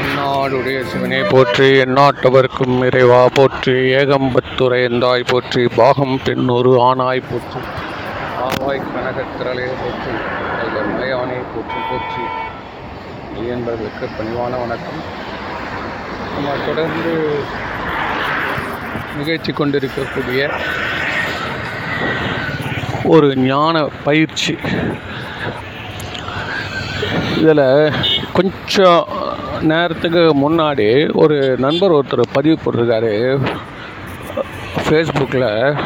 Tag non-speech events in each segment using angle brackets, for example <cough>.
என்னாடுடைய சிவனே போற்றி எந்நாட்டவர்க்கும் இறைவா போற்றி ஏகம்பத்துரை எந்தாய் போற்றி பாகம் பெண்ணொரு ஆனாய் போற்றி. ஆவாய் கனகத்திரலே போற்றி மலையானை போற்றி போற்றி. என்பதற்கு பணிவான வணக்கம். நம்ம தொடர்ந்து நிகழ்ச்சி கொண்டிருக்கக்கூடிய ஒரு ஞான பயிற்சி இதில் கொஞ்சம் நேரத்துக்கு முன்னாடி ஒரு நண்பர் ஒருத்தர் பதிவு போட்டிருக்காரு. ஃபேஸ்புக்கில்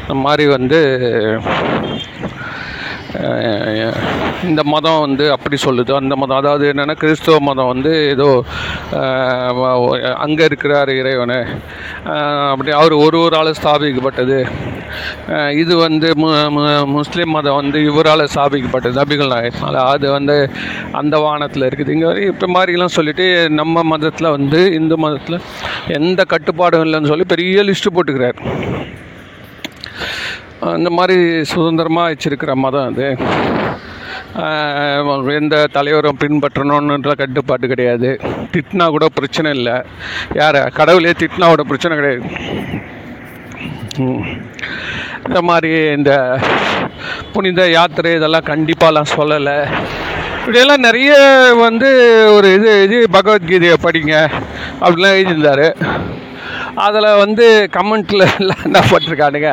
இந்த மாதிரி வந்து இந்த மதம் வந்து அப்படி சொல்லுது. அந்த மதம் அதாவது என்னென்னா கிறிஸ்துவ மதம் வந்து ஏதோ அங்கே இருக்கிறார் இறைவனு. அப்படி அவர் ஒரு ஒரு ஆள் ஸ்தாபிக்கப்பட்டது இது வந்து மு முஸ்லீம் மதம் வந்து இவரால் ஸ்தாபிக்கப்பட்டது நபிகள் நாயகனால் அது வந்து அந்த வானத்தில் இருக்குது. இங்கே இப்போ மாதிரிலாம் சொல்லிட்டு நம்ம மதத்தில் வந்து இந்து மதத்தில் எந்த கட்டுப்பாடும் இல்லைன்னு சொல்லி பெரிய லிஸ்ட்டு போட்டுக்கிறார். அந்த மாதிரி சுதந்திரமாக வச்சிருக்கிற மதம் அது. எந்த தலைவரும் பின்பற்றணுன்ற கட்டுப்பாடு கிடையாது. திட்டினா கூட பிரச்சனை இல்லை. யார்? கடவுளே திட்டினா கூட பிரச்சனை கிடையாது. இந்த மாதிரி இந்த புனித யாத்திரை இதெல்லாம் கண்டிப்பாலாம் சொல்லலை. இப்படியெல்லாம் நிறைய வந்து ஒரு இது இது பகவத்கீதையை படிங்க அப்படிலாம் எழுதியிருந்தார். அதில் வந்து கமெண்ட்டில் எல்லாம் என்ன பண்ணிருக்கானுங்க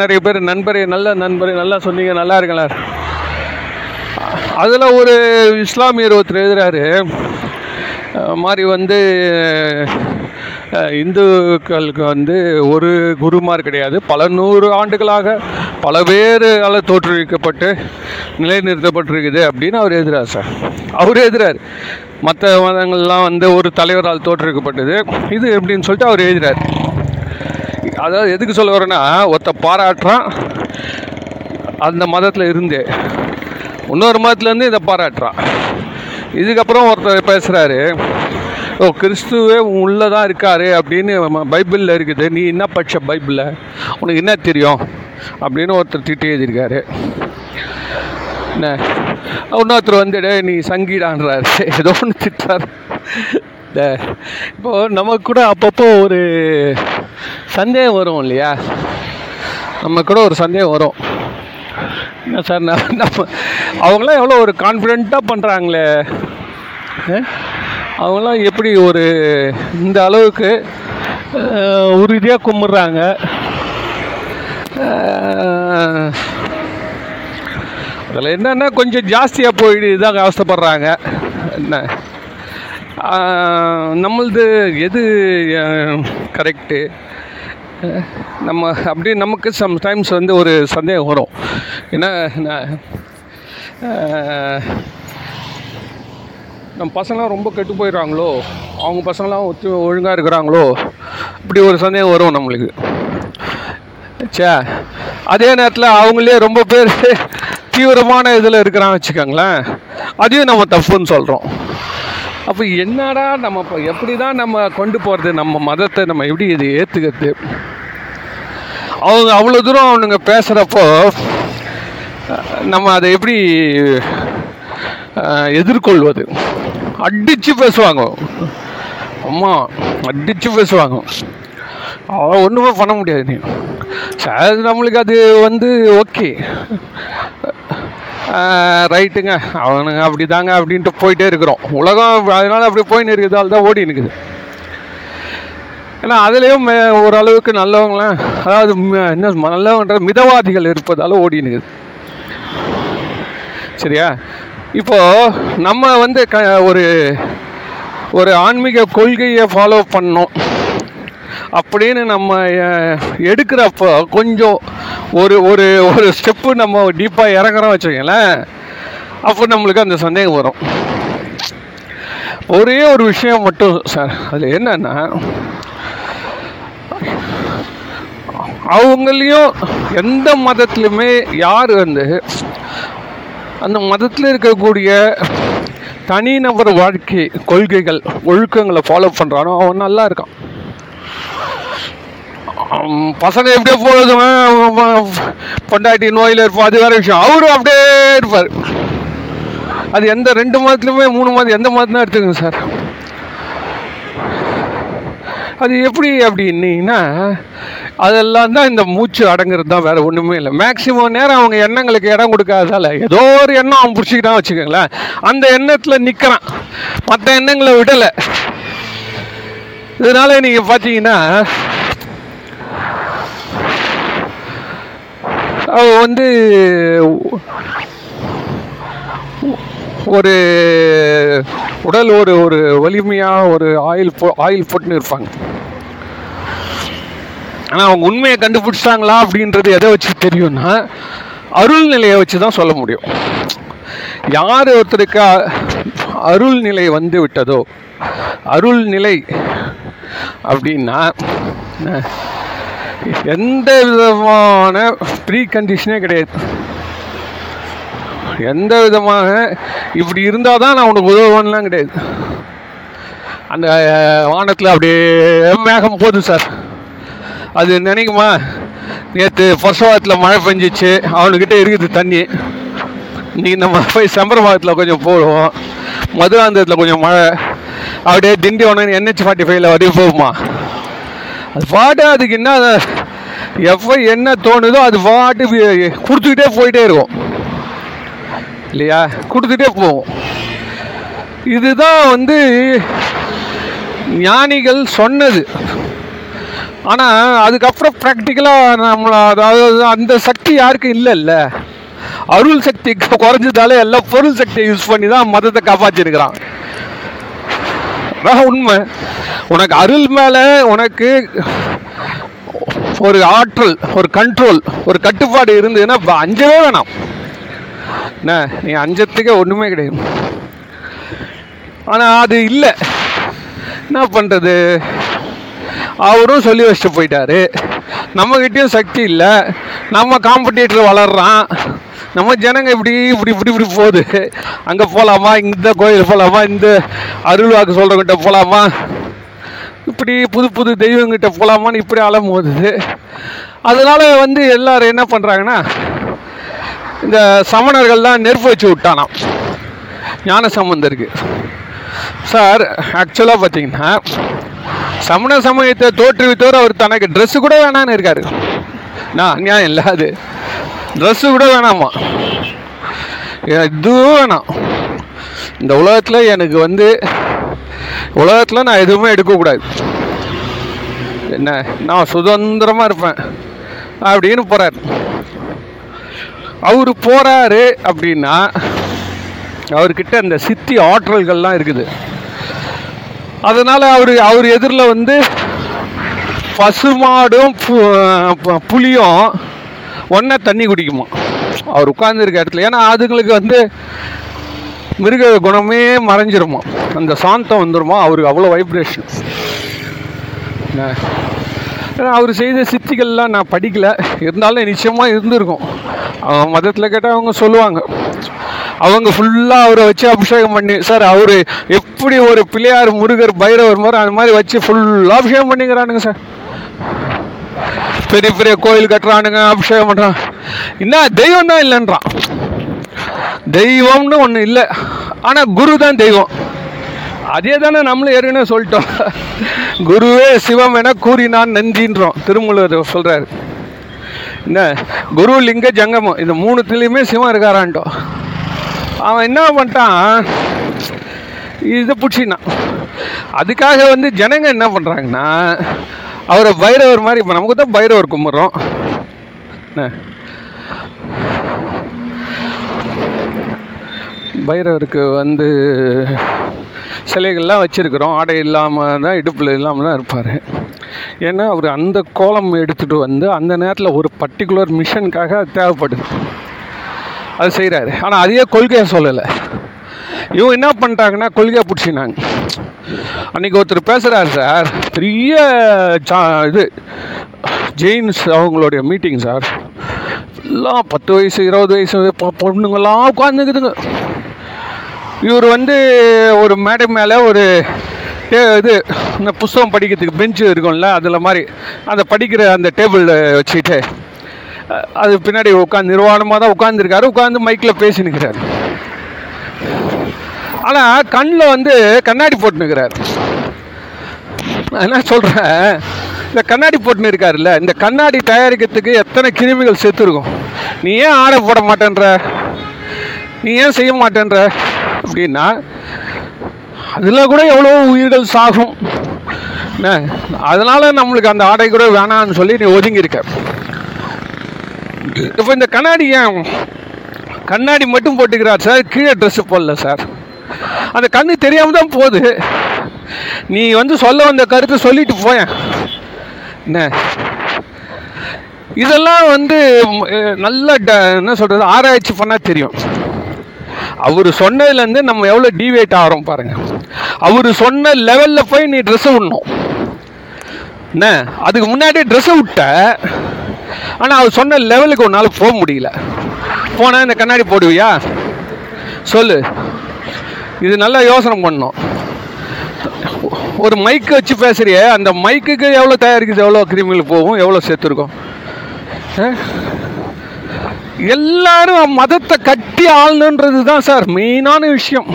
நிறைய பேர் நண்பரே நல்ல நண்பரே நல்லா சொன்னீங்க நல்லா இருங்களா அதில் ஒரு இஸ்லாமியர் ஒருத்தர் எழுதுறாரு. மாதிரி வந்து இந்துக்களுக்கு வந்து ஒரு குருமார் கிடையாது. பல நூறு ஆண்டுகளாக பல பேரால் தோற்றுவிக்கப்பட்டு நிலைநிறுத்தப்பட்டிருக்குது அப்படின்னு அவர் எழுதுறார் சார். அவர் எழுதுறார். மற்ற மதங்கள்லாம் வந்து ஒரு தலைவரால் தோற்றுவிக்கப்பட்டது. இது எப்படின்னு சொல்லிட்டு அவர் எழுதுறார். அதாவது எதுக்கு சொல்ல வரேன்னா ஒருத்த பாராட்டுறான் அந்த மதத்தில் இருந்து இன்னொரு மதத்துலேருந்து இதை பாராட்டுறான். இதுக்கப்புறம் ஒருத்தர் பேசுகிறாரு ஓ கிறிஸ்துவே உள்ளே தான் இருக்காரு அப்படின்னு பைபிளில் இருக்குது. நீ என்ன படிச்ச பைபிளில்? உனக்கு என்ன தெரியும்? அப்படின்னு ஒருத்தர் திட்டி எழுதியிருக்காரு. என்ன? இன்னொருத்தர் வந்துடு நீ சங்கீடான்றாரு. ஏதோ ஒன்று திட்டார் இப்போது இப்போ நமக்கு கூட அப்பப்போ ஒரு சந்தேகம் வரும் இல்லையா? நம்ம கூட ஒரு சந்தேகம் வரும். என்ன சார் நான் நம்ம அவங்களாம் எவ்வளோ ஒரு கான்ஃபிடெண்ட்டாக பண்ணுறாங்களே அவங்களாம் எப்படி ஒரு இந்த அளவுக்கு உறுதியாக கும்பிட்றாங்க? அதில் என்னென்னா கொஞ்சம் ஜாஸ்தியாக போயிட்டு இதாக அவஸ்தைப்படுறாங்க. என்ன? நம்மளது எது கரெக்டு நம்ம அப்படி நமக்கு சம்டைம்ஸ் வந்து ஒரு சந்தேகம் வரும். ஏன்னா நான், நம்ம பசங்களாம் ரொம்ப கெட்டு போயிடுறாங்களோ அவங்க பசங்களாம் ஒத்து ஒழுங்காக இருக்கிறாங்களோ இப்படி ஒரு சந்தேகம் வரும் நம்மளுக்கு. சே அதே நேரத்தில் அவங்களே ரொம்ப பேர் தீவிரமான இதில் இருக்கிறான்னு வச்சுக்கோங்களேன் அதையும் நம்ம தப்புன்னு சொல்கிறோம் அப்போ என்னடா நம்ம இப்போ எப்படி தான் நம்ம கொண்டு போகிறது நம்ம மதத்தை நம்ம எப்படி இது ஏற்றுக்கிறது அவங்க அவ்வளோ தூரம் அவனுங்க பேசுகிறப்போ நம்ம அதை எப்படி எதிர்கொள்வது? அடித்து பேசுவாங்க. அம்மா அடித்து பேசுவாங்க. அவன் ஒன்றுமே பண்ண முடியாது நீ. சார் நம்மளுக்கு அது வந்து ஓகே ரைட்டுங்க. அவனுங்க அப்படி தாங்க அப்படின்ட்டு போயிட்டே இருக்கிறோம். உலகம் அதனால அப்படி போயின்னு இருக்கிறதால தான் ஓடி நிற்குது ஏன்னா அதுலேயும் மே- ஓரளவுக்கு நல்லவங்களாம் அதாவது ம- என்ன நல்லவன்ற மிதவாதிகள் இருப்பதால ஓடி இருக்குது சரியா? இப்போது நம்ம வந்து க ஒரு ஒரு ஆன்மீக கொள்கையை ஃபாலோ பண்ணோம் அப்படின்னு நம்ம எடுக்கிறப்போ கொஞ்சம் ஒரு ஒரு ஒரு ஸ்டெப்பு நம்ம டீப்பாக இறங்குறோம் வச்சுக்கோங்களேன் அப்போ நம்மளுக்கு அந்த சந்தேகம் வரும். ஒரே ஒரு விஷயம் மட்டும் சார் அது என்னன்னா அவங்களையும் எந்த மதத்துலையுமே யார் வந்து அந்த மதத்தில் இருக்கக்கூடிய தனிநபர் வாழ்க்கை கொள்கைகள் ஒழுக்கங்களை ஃபாலோ பண்ணுறானோ அவன் நல்லா இருக்கான். பசங்க எப்படியோ போகுதுங்க பொண்டாட்டி நோயில் இருப்போம் அது வேற விஷயம். அவரும் அப்படியே இருப்பார். அது எந்த ரெண்டு மாதத்துலையுமே மூணு மாதம் எந்த மாதம் தான் எடுத்துக்கங்க சார். அது எப்படி அப்படின்னீங்கன்னா அதெல்லாம் தான் இந்த மூச்சு அடங்குறது தான் வேறு ஒன்றுமே இல்லை. மேக்சிமம் நேரம் அவங்க எண்ணங்களுக்கு இடம் கொடுக்காதால ஏதோ ஒரு எண்ணம் அவன் பிடிச்சிக்கிட்டான் வச்சுக்கோங்களேன். அந்த எண்ணத்தில் நிற்கிறான் மற்ற எண்ணங்களை விடலை. இதனால நீங்கள் பார்த்தீங்கன்னா வந்து ஒரு உடல் ஒரு ஒரு வலிமையாக ஒரு ஆயில் போ ஆயில் போட்டுன்னு இருப்பாங்க. ஆனால் அவங்க உண்மையை கண்டுபிடிச்சிட்டாங்களா அப்படின்றது எதை வச்சு தெரியும்னா அருள் நிலையை வச்சு தான் சொல்ல முடியும். யார் ஒருத்தருக்கு அருள்நிலை அருள் நிலை வந்து விட்டதோ அருள் நிலை அப்படின்னா எந்த விதமான ப்ரீ கண்டிஷனே கிடையாது. எந்த விதமாக இப்படி இருந்தால் தான் நான் உனக்கு உதவுவேன்லாம் கிடையாது. அந்த வானத்தில் அப்படியே மேகம் போகுது சார். அது நினைக்குமா? நேற்று பசுவாரத்தில் மழை பெஞ்சிச்சு அவனுக்கிட்ட இருக்குது தண்ணி. இன்றைக்கி நம்ம போய் சம்பரபாகத்தில் கொஞ்சம் போடுவோம் மதுராந்தகத்தில் கொஞ்சம் மழை. அப்படியே திண்டிவனம் என்ஹெச் ஃபார்ட்டி ஃபைவ்ல வரையும் போகுமா? அது பாட்டு அதுக்கு என்ன எப்போ என்ன தோணுதோ அது பாட்டு கொடுத்துக்கிட்டே போயிட்டே இருக்கும். இல்லையா? கொடுத்துட்டே போவோம் இதுதான் வந்து ஞானிகள் சொன்னது. ஆனால் அதுக்கப்புறம் ப்ராக்டிக்கலாக நம்மள அதாவது அந்த சக்தி யாருக்கும் இல்லைல்ல. அருள் சக்தி குறைஞ்சதாலே எல்லாம் பொருள் சக்தியை யூஸ் பண்ணி தான் மதத்தை காப்பாற்றிருக்கிறான் அதான் உண்மை. உனக்கு அருள் மேலே உனக்கு ஒரு ஆற்றல் ஒரு கண்ட்ரோல் ஒரு கட்டுப்பாடு இருந்ததுன்னா அஞ்சவே வேணாம். என்ன நீ அஞ்சத்துக்கே ஒன்றுமே கிடையாது. ஆனால் அது இல்லை. என்ன பண்ணுறது அவரும் சொல்லி வச்சுட்டு போயிட்டாரு. நம்மக்கிட்டேயும் சக்தி இல்லை. நம்ம காம்படிட்டர் வளர்றான். நம்ம ஜனங்க இப்படி இப்படி இப்படி இப்படி போகுது. அங்கே போகலாமா இந்த கோயில் போகலாமா இந்த அருள்வாக்கு சொல்கிறவங்கிட்ட போகலாமா இப்படி புது புது தெய்வங்கிட்ட போகலாமான்னு இப்படி அலம் போகுது அதனால் வந்து எல்லாரும் என்ன பண்ணுறாங்கன்னா இந்த சமணர்கள் தான் நெருப்பு வச்சு விட்டானாம். ஞான சம்பந்தருக்கு. சார் ஆக்சுவலாக பார்த்தீங்கன்னா சமண சமயத்தை தோற்றுவித்தவர் அவர் தனக்கு ட்ரெஸ்ஸு கூட வேணான்னு இருக்காரு. நான் அநியாயம் இல்லை அது. ட்ரெஸ்ஸு கூட வேணாமா? இதுவும் வேணாம். இந்த உலகத்தில் எனக்கு வந்து உலகத்தில் நான் எதுவுமே எடுக்கக்கூடாது. என்ன நான் சுதந்திரமாக இருப்பேன். அப்படின்னு போகிறார் அவர் போகிறாரு அப்படின்னா அவர்கிட்ட அந்த சித்தி ஆற்றல்கள்லாம் இருக்குது. அதனால் அவர் அவர் எதிரில் வந்து பசுமாடும் பு- புலியும் ஒன்றா தண்ணி குடிக்குமா? அவர் உட்கார்ந்துருக்க இடத்துல. ஏன்னா அதுங்களுக்கு வந்து மிருக குணமே மறைஞ்சிருமா? அந்த சாந்தம் வந்துருமா? அவருக்கு அவ்வளோ வைப்ரேஷன் அவர் செய்த சித்திகள்லாம் நான் படிக்கலை. இருந்தாலும் நிச்சயமாக இருந்திருக்கும். அவங்க மதத்தில் கேட்டால் அவங்க சொல்லுவாங்க. அவங்க ஃபுல்லாக அவரை வச்சு அபிஷேகம் பண்ணி சார் அவர் எப்படி ஒரு பிள்ளையார் முருகர் பைரவர் மாதிரி அந்த மாதிரி வச்சு ஃபுல்லாக அபிஷேகம் பண்ணிக்கிறானுங்க சார். பெரிய பெரிய கோயில் கட்டுறானுங்க அபிஷேகம் பண்ணுறான் என்ன தெய்வம் தான் இல்லைன்றான். தெய்வம்னு ஒன்று இல்லை. ஆனால் குரு தான் தெய்வம். அதே தானே நம்மளும் ஏற்கனவே சொல்லிட்டோம். குருவே சிவம் என கூறினான் நன்றின்றோம் திருமூலர் சொல்கிறாரு என்ன குரு லிங்க ஜங்கமம் இந்த மூணுத்துலேயுமே சிவம் இருக்காரான்ட்டோம். அவன் என்ன பண்ணிட்டான் இதை பிடிச்சினான் அதுக்காக வந்து ஜனங்க என்ன பண்ணுறாங்கன்னா அவரை பைரவர் மாதிரி இப்போ நமக்கு தான் பைரவர் கும்பிட்றோம். பைரவருக்கு வந்து சிலைகள்லாம் வச்சுருக்குறோம். ஆடை இல்லாமல் தான் இடுப்பில் இல்லாமல் தான் இருப்பார். ஏன்னா அவர் அந்த கோலம் எடுத்துகிட்டு வந்து அந்த நேரத்தில் ஒரு பர்டிகுலர் மிஷனுக்காக தேவைப்படுது. அது செய்கிறாரு ஆனால் அதையே கொள்கையை சொல்லலை. இவங்க என்ன பண்ணிட்டாங்கன்னா கொள்கையை பிடிச்சினாங்க அன்றைக்கி ஒருத்தர் பேசுகிறாரு சார். பெரிய சா இது ஜெயின்ஸ் அவங்களுடைய மீட்டிங் சார். எல்லாம் பத்து வயசு இருபது வயசு பொ- பொண்ணுங்கெல்லாம் உட்காந்துக்குதுங்க இவர் வந்து ஒரு மேடை மேலே ஒரு இது இந்த புஸ்தகம் படிக்கிறதுக்கு பெஞ்சு இருக்கும்ல அதில் மாதிரி அந்த படிக்கிற அந்த டேபிளில் வச்சுக்கிட்டு அது பின்னாடி உட்காந்து நிர்வாணமாக தான் உட்காந்துருக்காரு உட்காந்து மைக்கில் பேசினுக்கிறாரு. ஆனால் கண்ணில் வந்து கண்ணாடி போட்டுனுக்கிறார். இருக்கிறார் என்ன சொல்கிறேன் இந்த கண்ணாடி போட்டுன்னு இருக்காருல்ல இந்த கண்ணாடி தயாரிக்கிறதுக்கு எத்தனை கிருமிகள் செத்துருக்கும்? நீ ஏன் ஆடை போட மாட்டேன்ற? நீ ஏன் செய்ய மாட்டேன்ற? அப்படின்னா அதில் கூட எவ்வளோ உயிர்கள் சாகும். என்ன? அதனால் நம்மளுக்கு அந்த ஆடை கூட வேணாம்னு சொல்லி நீ ஒதுங்கியிருக்க. இப்போ இந்த கண்ணாடி ஏன்? கண்ணாடி மட்டும் போட்டுக்கிறார் சார் கீழே ட்ரெஸ்ஸு போடல சார். அந்த கண்ணு தெரியாமல் தான் போகுது. நீ வந்து சொல்ல வந்த கருத்தை சொல்லிட்டு போயேன். என்ன? இதெல்லாம் வந்து நல்ல ட- என்ன சொல்கிறது ஆராய்ச்சி பண்ணால் தெரியும். அவர் சொன்னதுலேருந்து நம்ம எவ்வளோ டிவேட் ஆகிறோம் பாருங்க. அவர் சொன்ன லெவலில் போய் நீ ட்ரெஸ்ஸை விடணும் என்ன? அதுக்கு முன்னாடி ட்ரெஸ்ஸை விட்ட ஆனால் அவர் சொன்ன லெவலுக்கு உன்னால் போக முடியல. போனால் இந்த கண்ணாடி போடுவியா? சொல்லு. இது நல்லா யோசனை பண்ணணும் ஒரு மைக் வச்சு பேசுறியே அந்த மைக்குக்கு எவ்வளோ தயாரிக்குது எவ்வளோ கிருமிகள் போகும் எவ்வளோ சேர்த்துருக்கோம் எல்லாரும் மதத்தை கட்டி ஆளணுன்றது தான் சார் மெயினான விஷயம்.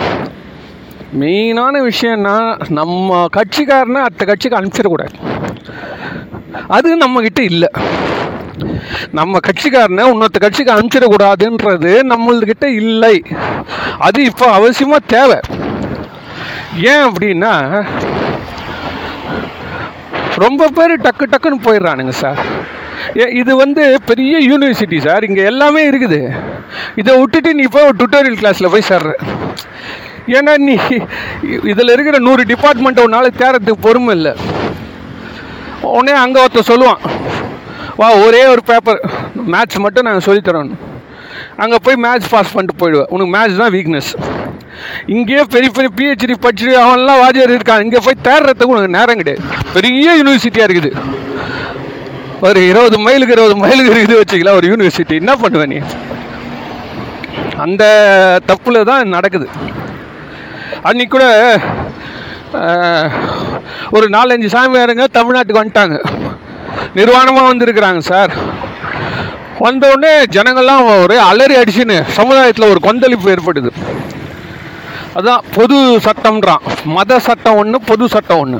மெயினான விஷயம்னா நம்ம கட்சிக்காரனை அடுத்த கட்சிக்கு அனுப்பிச்சிடக்கூடாது. அது நம்மக்கிட்ட இல்லை. நம்ம கட்சிக்காரனை இன்னொருத்த கட்சிக்கு அனுப்பிச்சிடக்கூடாதுன்றது நம்மள்கிட்ட இல்லை. அது இப்போ அவசியமாக தேவை. ஏன் அப்படின்னா ரொம்ப பேர் டக்கு டக்குன்னு போயிடுறானுங்க சார். ஏ- இது வந்து பெரிய யூனிவர்சிட்டி சார். இங்கே எல்லாமே இருக்குது. இதை விட்டுட்டு நீ போய் ஒரு டுட்டோரியல் கிளாஸில் போய் சேர்ற. ஏன்னா நீ இதில் இருக்கிற நூறு டிபார்ட்மெண்ட்டை உன்னால் தேரத்துக்கு பொறுமை இல்லை. உடனே அங்கே ஒருத்த சொல்லுவான் வா ஒரே ஒரு பேப்பர் மேத்ஸ் மட்டும் நாங்கள் சொல்லித்தரோம் அங்கே போய் மேத்ஸ் பாஸ் பண்ணிட்டு போயிடுவேன். உனக்கு மேத்ஸ் தான் வீக்னஸ் இங்கேயே பெரிய பெரிய பிஹெச்டி படிச்சு அவன்லாம் வாத்தியார் இருக்கான் இங்கே போய் தேடுறதுக்கு உனக்கு நேரம் கிடையாது. பெரிய யூனிவர்சிட்டியாக இருக்குது. ஒரு இருபது மைலுக்கு இருபது மைலுக்கு இருக்குது வச்சுக்கலாம் ஒரு யூனிவர்சிட்டி என்ன பண்ணுவேன் நீ? அந்த தப்பில் தான் நடக்குது. அன்னைக்கு கூட ஒரு நாலஞ்சு சாமியாருங்க தமிழ்நாட்டுக்கு வந்துட்டாங்க. நிர்வாணமாக வந்திருக்கிறாங்க சார். வந்த ஜனங்கள்லாம் ஒரே அலறி அடிச்சுன்னு சமுதாயத்தில் ஒரு கொந்தளிப்பு ஏற்படுது. அதுதான் பொது சட்டம்ன்றான். மத சட்டம் ஒன்று பொது சட்டம் ஒன்று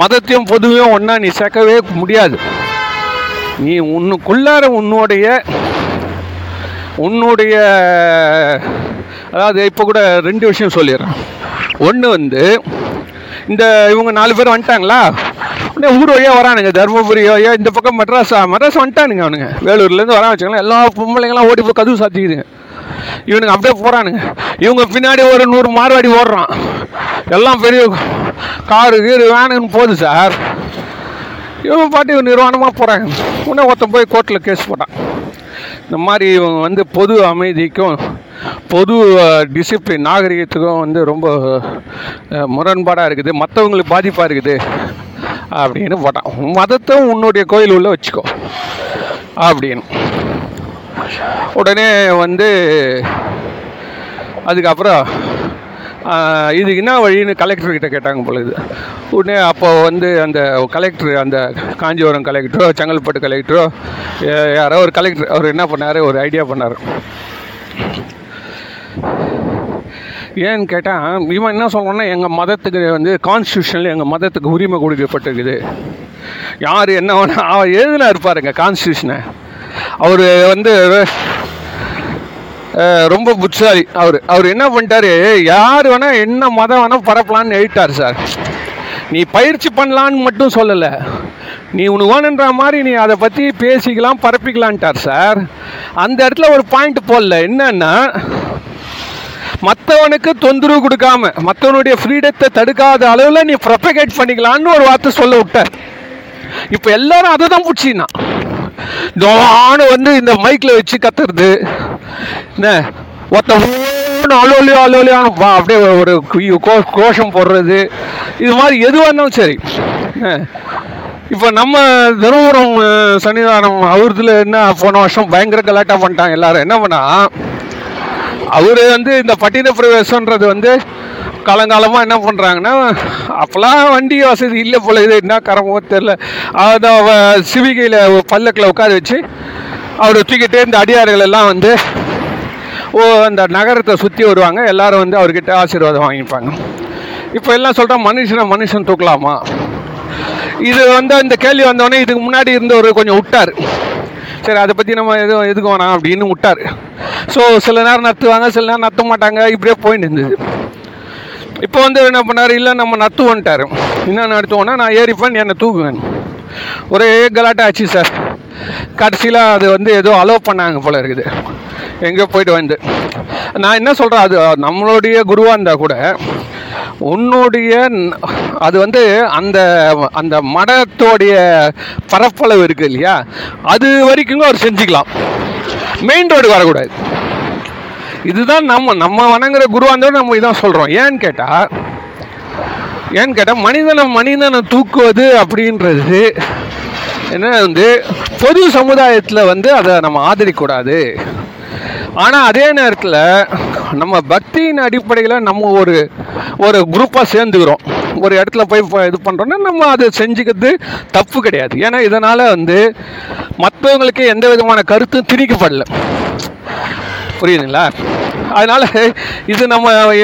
மதத்தையும் பொதுவையும் ஒன்றா நீ சேர்க்கவே முடியாது. நீ உன்னுக்குள்ளார உன்னுடைய உன்னுடைய அதாவது இப்போ கூட ரெண்டு விஷயம் சொல்லிடுறேன். ஒன்று வந்து இந்த இவங்க நாலு பேர் வந்துட்டாங்களா? உடனே ஊர் வழியாக வரானுங்க தருமபுரி வழியாக இந்த பக்கம் மெட்ராஸா? மெட்ராஸ் வந்துட்டானுங்க அவனுங்க. வேலூர்லேருந்து வரா வச்சுக்கலாம் எல்லா பொம்பளைங்களாம் ஓடி போய் கதவு சாத்திக்குதுங்க. இவனுங்க அப்படியே போகிறானுங்க இவங்க பின்னாடி ஒரு நூறு மார்வாடி ஓடுறான். எல்லாம் பெரிய காரு கீரு வேணுன்னு போகுது சார். இவங்க பாட்டு இவன் நிர்வாணமாக போகிறாங்க உடனே ஒருத்தன் போய் கோர்ட்டில் கேஸ் போட்டான். இந்த மாதிரி இவங்க வந்து பொது அமைதிக்கும் பொது டிசிப்ளின் நாகரிகத்துக்கும் வந்து ரொம்ப முரண்பாடாக இருக்குது. மற்றவங்களுக்கு பாதிப்பாக இருக்குது. அப்படின்னு போட்டான் மதத்தை உன்னுடைய கோயில் உள்ள வச்சுக்கோ. அப்படின்னு. உடனே வந்து அதுக்கப்புறம் இது இதுக்கு என்ன வழின்னு கலெக்டர் கிட்ட கேட்டாங்க பொழுது உடனே அப்போ வந்து அந்த கலெக்டர் அந்த காஞ்சிபுரம் கலெக்டரோ செங்கல்பட்டு கலெக்டரோ யாரோ ஒரு கலெக்டர் அவர் என்ன பண்ணார் ஒரு ஐடியா பண்ணார். ஏன்னு கேட்டால் இவன் என்ன சொல்கிறான்னா எங்கள் மதத்துக்கு வந்து கான்ஸ்டியூஷனில் எங்கள் மதத்துக்கு உரிமை கொடுக்கப்பட்டிருக்குது. யார் என்ன வேணா அவர் எழுதினா இருப்பாருங்க கான்ஸ்டியூஷனை அவர் வந்து ரொம்ப புட்சாலி அவர் அவர் என்ன பண்ணிட்டாரு யார் வேணால் என்ன மதம் வேணால் பரப்பலான்னு எழுதிட்டார் சார். நீ பயிற்சி பண்ணலான்னு மட்டும் சொல்லலை. நீ உனக்கு வேணுன்ற மாதிரி நீ அதை பற்றி பேசிக்கலாம் பரப்பிக்கலான்ட்டார் சார். அந்த இடத்துல ஒரு பாயிண்ட் போடல. என்னன்னா மற்றவனுக்கு தொந்தரவு கொடுக்காம மற்றவனுடைய ஃப்ரீடத்தை தடுக்காத அளவில் நீ ப்ரொபகேட் பண்ணிக்கலான்னு ஒரு வார்த்தை சொல்ல விட்டார் இப்போ எல்லாரும் அதை தான் பிடிச்சின்னா ஜோனு வந்து இந்த மைக்கில் வச்சு கத்துறது. என்ன? ஒருத்த அலோலியோ அலோலியான்னு அப்படியே ஒரு கோஷம் போடுறது. இது மாதிரி எதுவாக இருந்தாலும் சரி. இப்போ நம்ம தருமபுரம் சன்னிதானம் அவரதுல என்ன போன வருஷம் பயங்கர கலாட்டா பண்ணிட்டாங்க எல்லாரும். என்ன பண்ணால் அவர் வந்து இந்த பட்டின பிரவேசன்றது வந்து காலங்காலமாக என்ன பண்ணுறாங்கன்னா அப்போல்லாம் வண்டி வசதி இல்லை போல இது. என்ன கரமோ தெரில அதை சிவிகையில் பல்லக்கில் உட்கார வச்சு அவரை தூக்கிட்டு இந்த அடியார்கள் எல்லாம் வந்து ஓ அந்த நகரத்தை சுற்றி வருவாங்க. எல்லாரும் வந்து அவர்கிட்ட ஆசீர்வாதம் வாங்கிப்பாங்க. இப்போ எல்லாம் சொல்கிறா மனுஷனை மனுஷன் தூக்கலாமா? இது வந்து இந்த கேள்வி வந்தோடனே இதுக்கு முன்னாடி இருந்தவர் கொஞ்சம் விட்டார் சரி அதை பற்றி நம்ம எதுவும் எதுக்கு வேணாம் அப்படின்னு விட்டார். ஸோ சில நேரம் நத்துவாங்க சில நேரம் நத்த மாட்டாங்க இப்படியே போயிட்டு இருந்தது. இப்போ வந்து என்ன பண்ணார்? இல்லை நம்ம நத்துவோன்ட்டார். என்ன நடத்துவோன்னா நான் ஏறிப்பேன் என்னை தூக்குவேன். ஒரே கலாட்டை ஆச்சு சார் கடைசியில் அது வந்து ஏதோ அலோவ் பண்ணாங்க போல இருக்குது. எங்கேயோ போயிட்டு வந்து. நான் என்ன சொல்கிறேன் அது நம்மளுடைய குருவாக இருந்தால் கூட உன்னுடைய அது வந்து அந்த அந்த மடத்தோடைய பரப்பளவு இருக்கு இல்லையா? அது வரைக்கும் அவர் செஞ்சுக்கலாம். மெயின் ரோடு வரக்கூடாது. இதுதான் நம்ம நம்ம வணங்குற குருவாந்தோடு நம்ம இதான் சொல்கிறோம் ஏன்னு கேட்டால் ஏன்னு கேட்டால் மனிதனை மனிதனை தூக்குவது அப்படின்றது என்ன வந்து பொது சமுதாயத்தில் வந்து அதை நம்ம ஆதரிக்கக்கூடாது. ஆனால் அதே நேரத்தில் நம்ம பக்தியின் அடிப்படையில் நம்ம ஒரு ஒரு குரூப்பாக சேர்ந்துக்கிறோம். ஒரு இடத்துல போய் இது பண்ணுறோன்னா நம்ம அதை செஞ்சுக்கிறது தப்பு கிடையாது. ஏன்னா இதனால் வந்து மற்றவங்களுக்கு எந்த விதமான கருத்தும் திணிக்கப்படல. புரியுதுங்களா? அதனால் இது நம்ம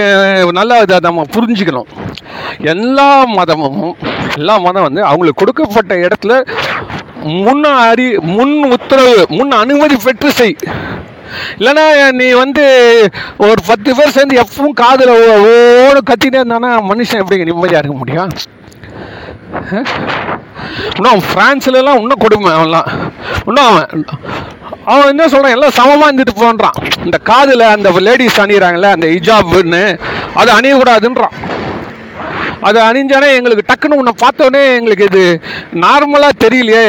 நல்லா இதை நம்ம புரிஞ்சுக்கணும். எல்லா மதமும் எல்லா மதம் வந்து அவங்களுக்கு கொடுக்கப்பட்ட இடத்துல முன் அறி முன் உத்தரவு முன் அனுமதி பெற்று செய். இல்லைன்னா நீ வந்து ஒரு பத்து பேர் சேர்ந்து எப்பவும் காதில் ஓடு கத்திட்டே இருந்தானா மனுஷன் எப்படி நிம்மதியாக இருக்க முடியும்? இன்னும் ஃப்ரான்ஸ்லலாம் இன்னும் கொடுமை அவன்லாம். இன்னும் அவன் அவன் என்ன சொல்கிறான் எல்லாம் சமமாக இருந்துட்டு போன்றான். இந்த காதில் அந்த லேடிஸ் அணிகிறாங்களே அந்த ஹிஜாப்னு அது அணியக்கூடாதுன்றான். அது அணிஞ்சானே எங்களுக்கு டக்குன்னு உன்னை பார்த்தோன்னே எங்களுக்கு இது நார்மலாக தெரியலையே.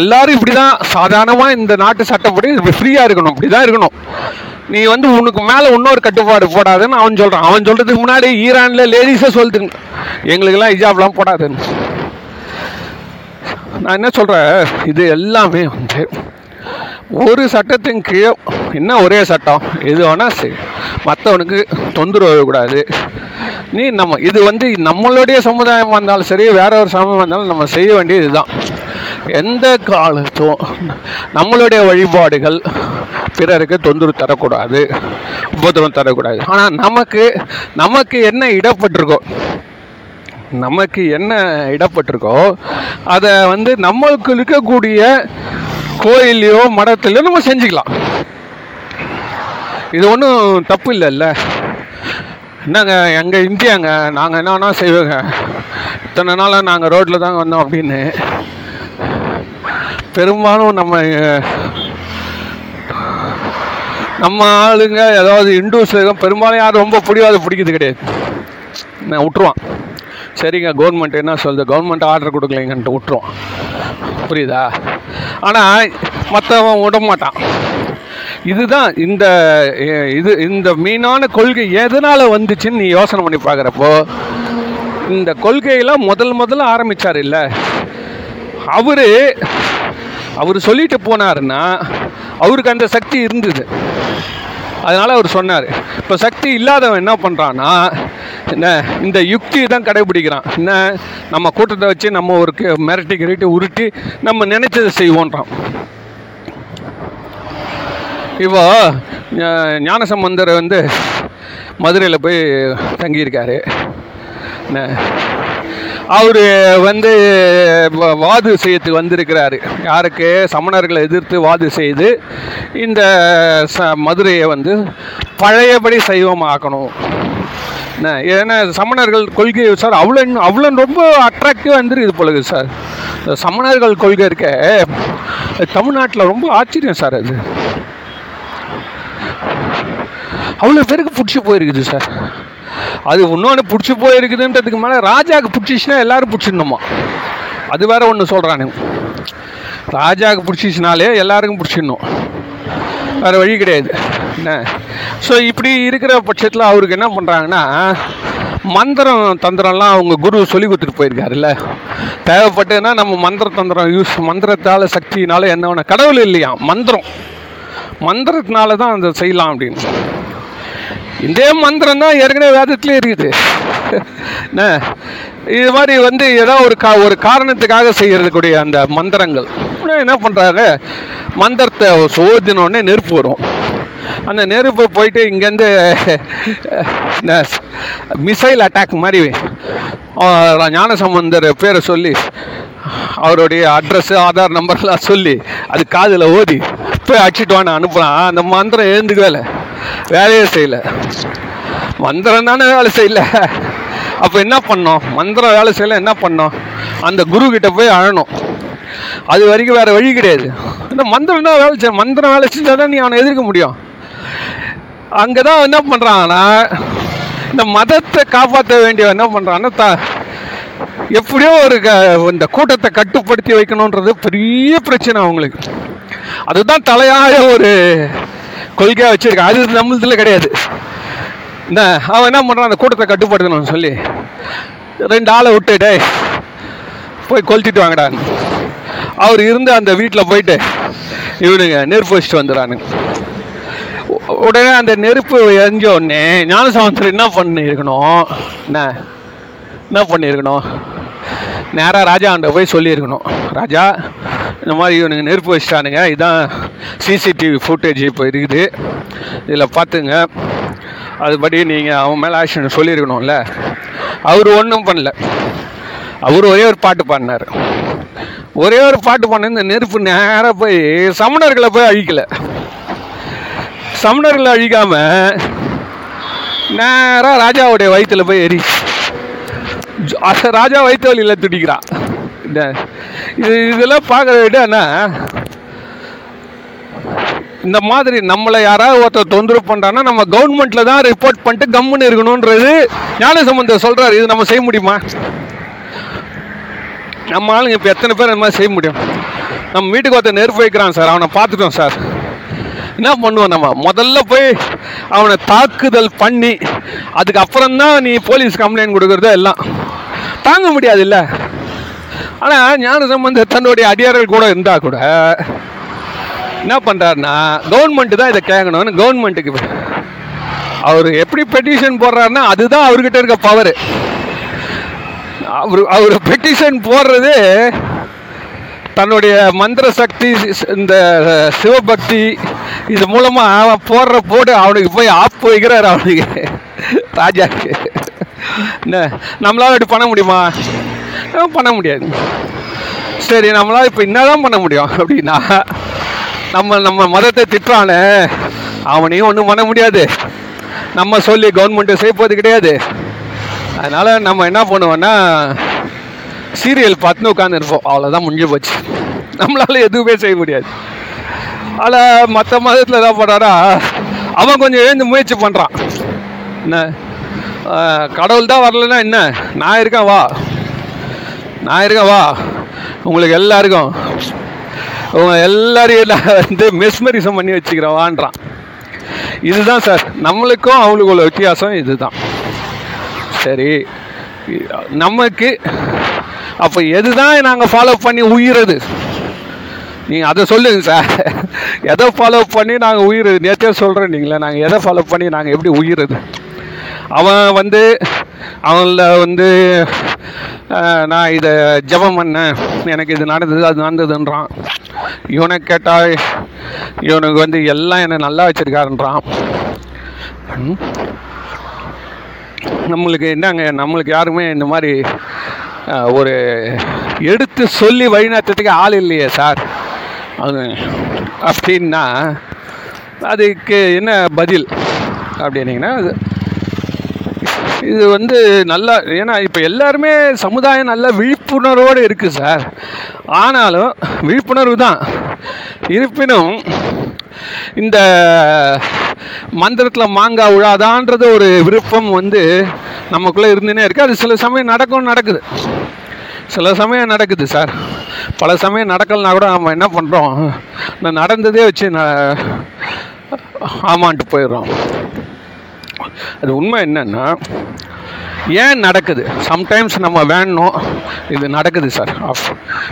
எல்லாரும் இப்படி தான் சாதாரணமாக இந்த நாட்டு சட்டப்படி ஃப்ரீயாக இருக்கணும். இப்படி தான் இருக்கணும். நீ வந்து உனக்கு மேலே இன்னொரு கட்டுப்பாடு போடாதுன்னு அவன் சொல்கிறான் அவன் சொல்கிறதுக்கு முன்னாடி ஈரானில் லேடிஸே சொல்லுதுங்க எங்களுக்கெல்லாம் ஹிஜாப்லாம் போடாதுன்னு. நான் என்ன சொல்கிறேன் இது எல்லாமே வந்து ஒரு சட்டத்தின் கீழே என்ன ஒரே சட்டம்? எது வேணால் சரி மற்றவனுக்கு தொந்தரவு கூடாது நீ நம்ம இது வந்து நம்மளுடைய சமுதாயம் வந்தாலும் சரி வேற ஒரு சமூகம் வந்தாலும் நம்ம செய்ய வேண்டியது இதுதான். எந்த காலத்தும் நம்மளுடைய வழிபாடுகள் பிறருக்கு தொந்தரவு தரக்கூடாது உபதிரவம் தரக்கூடாது. ஆனால் நமக்கு நமக்கு என்ன இடப்பட்டிருக்கோ நமக்கு என்ன இடப்பட்டிருக்கோ அதை வந்து நம்மளுக்கு இருக்கக்கூடிய கோயிலையோ மடத்துலையோ நம்ம செஞ்சுக்கலாம். இது ஒன்றும் தப்பு இல்லைல்ல. என்னங்க எங்கள் இந்தியாங்க? நாங்கள் என்னன்னா செய்வோங்க. இத்தனை நாளாக நாங்கள் ரோட்டில் தாங்க வந்தோம் அப்படின்னு. பெரும்பாலும் நம்ம நம்ம ஆளுங்க ஏதாவது இண்டூஸ் பெரும்பாலும் யாரும் ரொம்ப பிடிவாத பிடிக்கிறது கிடையாது. நான் விட்டுருவான். சரிங்க கவர்மெண்ட் என்ன சொல்லுது? கவர்மெண்ட் ஆர்டர் கொடுக்கலைங்கன்ட்டு விட்டுருவான். புரியுதா? ஆனால் மற்றவன் விட மாட்டான். இதுதான் இந்த இது இந்த மீனான கொள்கை எதனால் வந்துச்சுன்னு நீ யோசனை பண்ணி பார்க்குறப்போ இந்த கொள்கையெல்லாம் முதல் முதல்ல ஆரம்பித்தார் இல்லை. அவர் அவர் சொல்லிட்டு போனாருன்னா அவருக்கு அந்த சக்தி இருந்தது. அதனால் அவர் சொன்னார் இப்போ சக்தி இல்லாதவன் என்ன பண்ணுறான்னா என்ன இந்த யுக்தி தான் கடைபிடிக்கிறான். என்ன நம்ம கூட்டத்தை வச்சு நம்ம ஒரு மிரட்டி கிரட்டி உருட்டி நம்ம நினைச்சதை செய்வோன்றான். இப்போ ஞா- ஞானசம்பந்தர் வந்து மதுரையில் போய் தங்கியிருக்காரு. என்ன அவர் வந்து வாது செய்யறதுக்கு வந்திருக்கிறாரு. யாருக்கு? சமணர்களை எதிர்த்து வாது செய்து இந்த ச மதுரையை வந்து பழையபடி சைவமாக்கணும். ஏன்னா சமணர்கள் கொள்கை சார் அவ்வளோ அவ்வளோ ரொம்ப அட்ராக்டிவாக வந்துருக்குது போல இருக்குது சார். சமணர்கள் கொள்கை இருக்க தமிழ்நாட்டில் ரொம்ப ஆச்சரியம் சார் அது. அவ்வளோ பேருக்கு பிடிச்சி போயிருக்குது சார் அது இன்னொன்று பிடிச்சி போயிருக்குதுன்றதுக்கு மேலே ராஜாவுக்கு பிடிச்சிச்சுன்னா எல்லாரும் பிடிச்சிடணுமா? அது வேற ஒன்று சொல்கிறானுங்க ராஜாவுக்கு பிடிச்சிச்சுனாலே எல்லாருக்கும் பிடிச்சிடணும். வேறு வழி கிடையாது. என்ன? ஸோ இப்படி இருக்கிற பட்சத்தில் அவருக்கு என்ன பண்ணுறாங்கன்னா மந்திரம் தந்திரம்லாம் அவங்க குரு சொல்லி கொடுத்துட்டு போயிருக்காருல்ல. தேவைப்பட்டதுன்னா நம்ம மந்திர தந்திரம் யூஸ் மந்திரத்தால் சக்தினால என்ன கடவுள் இல்லையா? மந்திரம். மந்திரத்தினால தான் அதை செய்யலாம் அப்படின்னு. இதே மந்திரம் தான் ஏற்கனவே வேதத்திலே இருக்குது. என்ன இது மாதிரி வந்து ஏதோ ஒரு கா ஒரு காரணத்துக்காக செய்யறதுக்கூடிய அந்த மந்திரங்கள். என்ன பண்ணுறாங்க மந்திரத்தை சோதினோடனே நெருப்பு வரும். அந்த நெருப்பு போயிட்டு இங்கேருந்து மிசைல் அட்டாக் மாதிரி ஞானசம்பந்தர் பேரை சொல்லி அவருடைய அட்ரஸ் ஆதார் நம்பர்லாம் சொல்லி அது காதில் ஓதி போய் அடிச்சிட்டு வான்னு அனுப்புகிறான் அந்த மந்திரம் எழுந்துக்கவே வேலையே செய்யலை. மந்திரம் தானே வேலை செய்யல. அப்போ என்ன பண்ணோம்? மந்திரம் வேலை செய்யல என்ன பண்ணோம்? அந்த குரு கிட்ட போய் அழணும். அது வரைக்கும் வேற வழி கிடையாது. இந்த மந்திரம் தான் வேலை செய்ய மந்திரம் வேலை செஞ்சால் தான் நீ அவனை எதிர்க்க முடியும். அங்கே தான் என்ன பண்ணுறாங்கன்னா இந்த மதத்தை காப்பாற்ற வேண்டிய என்ன பண்ணுறான்னா த எப்படியோ ஒரு க இந்த கூட்டத்தை கட்டுப்படுத்தி வைக்கணுன்றது பெரிய பிரச்சனை அவங்களுக்கு. அதுதான் தலையாய ஒரு கொள்கையாக வச்சுருக்கான். அது நம்மளதுல கிடையாது. இந்த அவன் என்ன பண்ணுறான் அந்த கூட்டத்தை கட்டுப்படுத்தணும்னு சொல்லி ரெண்டு ஆளை விட்டுட்டே போய் கொளுத்திட்டு வாங்கடா. அவர் இருந்து அந்த வீட்டில் போயிட்டு இவனுங்க நெருப்பு வச்சுட்டு வந்துடுறானுங்க. உடனே அந்த நெருப்பு எரிஞ்ச உடனே ஞானசமுத்திரம் என்ன பண்ணியிருக்கணும்? என்ன? என்ன பண்ணியிருக்கணும்? நேராக ராஜா அண்ட போய் சொல்லியிருக்கணும். ராஜா இந்த மாதிரி இவனுங்க நெருப்பு வச்சிட்டானுங்க. இதான் சிசிடிவி ஃபுட்டேஜ் இப்போ இருக்குது. இதில் பார்த்துங்க அதுபடி நீங்கள் அவன் மேலே ஆக்ஷன் சொல்லியிருக்கணும்ல. அவர் ஒன்றும் பண்ணல. அவர் ஒரே ஒரு பாட்டு பாடினார். ஒரே ஒரு பாட்டு பாடின இந்த நெருப்பு நேராக போய் சமணர்களை போய் அழிக்கலை. சமணர்களை அழிக்காமல் நேராக ராஜாவுடைய வயிற்றில் போய் எரி. ராஜா வயிற்று வழியில் துடிக்கிறான் இந்த இது இதெல்லாம் பார்க்குற விட என்ன? இந்த மாதிரி நம்மளை யாராவது ஒருத்தர் தொந்தரவு பண்ணுறான்னா நம்ம கவர்மெண்ட்டில் தான் ரிப்போர்ட் பண்ணிட்டு கம்முன்னு இருக்கணுன்றது ஞானசம்பந்த சொல்கிறார் இது நம்ம செய்ய முடியுமா? நம்ம ஆளுங்க இப்போ எத்தனை பேர் அந்த மாதிரி செய்ய முடியும்? நம்ம வீட்டுக்கு ஒருத்தர் நெருப்பு வைக்கிறான் சார். அவனை பார்த்துட்டோம் சார். என்ன பண்ணுவோம் நம்ம? முதல்ல போய் அவனை தாக்குதல் பண்ணி அதுக்கப்புறம் தான் நீ போலீஸ் கம்ப்ளைண்ட் கொடுக்குறது எல்லாம். தாங்க முடியாது இல்லை ஆனால் ஞான சம்பந்த தன்னுடைய அடியார்கள் கூட இருந்தால் கூட என்ன பண்ணுறாருன்னா கவர்மெண்ட்டு தான் இதை கேட்கணும்னு கவர்மெண்ட்டுக்கு அவர் எப்படி பெட்டிஷன் போடுறாருன்னா அதுதான் அவர்கிட்ட இருக்க பவர் அவர் அவர் பெட்டிஷன் போடுறது தன்னுடைய மந்திர சக்தி இந்த சிவபக்தி இது மூலமாக அவன் போடுற போட்டு அவனுக்கு போய் ஆப்பு வைக்கிறார் அவனுக்கு. ராஜாக்கு. என்ன நம்மளால் அப்படி பண்ண முடியுமா? பண்ண முடியாது. சரி நம்மளால் இப்போ என்னதான் பண்ண முடியும்? அப்படின்னா நம்ம நம்ம மதத்தை திட்டுறானே அவனையும் ஒன்றும் பண்ண முடியாது. நம்ம சொல்லி கவர்மெண்ட்டு செய்யப்போது கிடையாது. அதனால் நம்ம என்ன பண்ணுவோன்னா சீரியல் பார்த்துன்னு உட்காந்துருப்போம் அவ்வளோதான் முடிஞ்சு போச்சு. நம்மளால் எதுவுமே செய்ய முடியாது. அதில் மற்ற மதத்தில் என்ன பண்ணுறாரா அவன் கொஞ்சம் எழுந்து முயற்சி பண்ணுறான் என்ன? கடவுள் தான் வரலன்னா என்ன? நான் இருக்கேன் வா. நான் இருக்கேன் வா. உங்களுக்கு எல்லாருக்கும் உங்க எல்லாரையும் நான் வந்து மெஸ்மரிசம் பண்ணி வச்சுக்கிறேன் வான்றான். இதுதான் சார் நம்மளுக்கும் அவங்களுக்கு உள்ள வித்தியாசம் இதுதான். சரி நமக்கு அப்போ எதுதான் நாங்கள் ஃபாலோ பண்ணி உயிரது? நீங்கள் அதை சொல்லுங்க சார். எதை ஃபாலோ பண்ணி நாங்கள் உயிரது? நேற்றே சொல்கிறேன் நீங்களே நாங்கள் எதை ஃபாலோ பண்ணி நாங்கள் எப்படி உயிரது? அவன் வந்து அவங்கள வந்து நான் இதை ஜெபம் பண்ணேன். எனக்கு இது நடந்தது அது நடந்ததுன்றான். இவனை கேட்டால் இவனுக்கு வந்து எல்லாம் என்னை நல்லா வச்சுருக்காருன்றான். நம்மளுக்கு என்னங்க நம்மளுக்கு யாருமே இந்த மாதிரி ஒரு எடுத்து சொல்லி வழிநடத்துறதுக்கு ஆள் இல்லையே சார். அது அப்படின்னா அதுக்கு என்ன பதில்? அப்படின்னீங்கன்னா அது இது வந்து நல்லா ஏன்னா இப்போ எல்லாருமே சமுதாயம் நல்ல விழிப்புணர்வோடு இருக்குது சார். ஆனாலும் விழிப்புணர்வு தான். இருப்பினும் இந்த மந்திரத்தில் மாங்காய் விழாதான்றது ஒரு விருப்பம் வந்து நமக்குள்ளே இருந்துனே இருக்குது அது சில சமயம் நடக்கும் நடக்குது. சில சமயம் நடக்குது சார். பல சமயம் நடக்கலைனா கூட நம்ம என்ன பண்ணுறோம் நான் நடந்ததே வச்சு நான் ஆமான்ட்டு போயிடுறோம். அது உண்மை என்னன்னா ஏன் நடக்குது? சம்டைம்ஸ் நம்ம வேணும் இது நடக்குது சார். ஆஃப்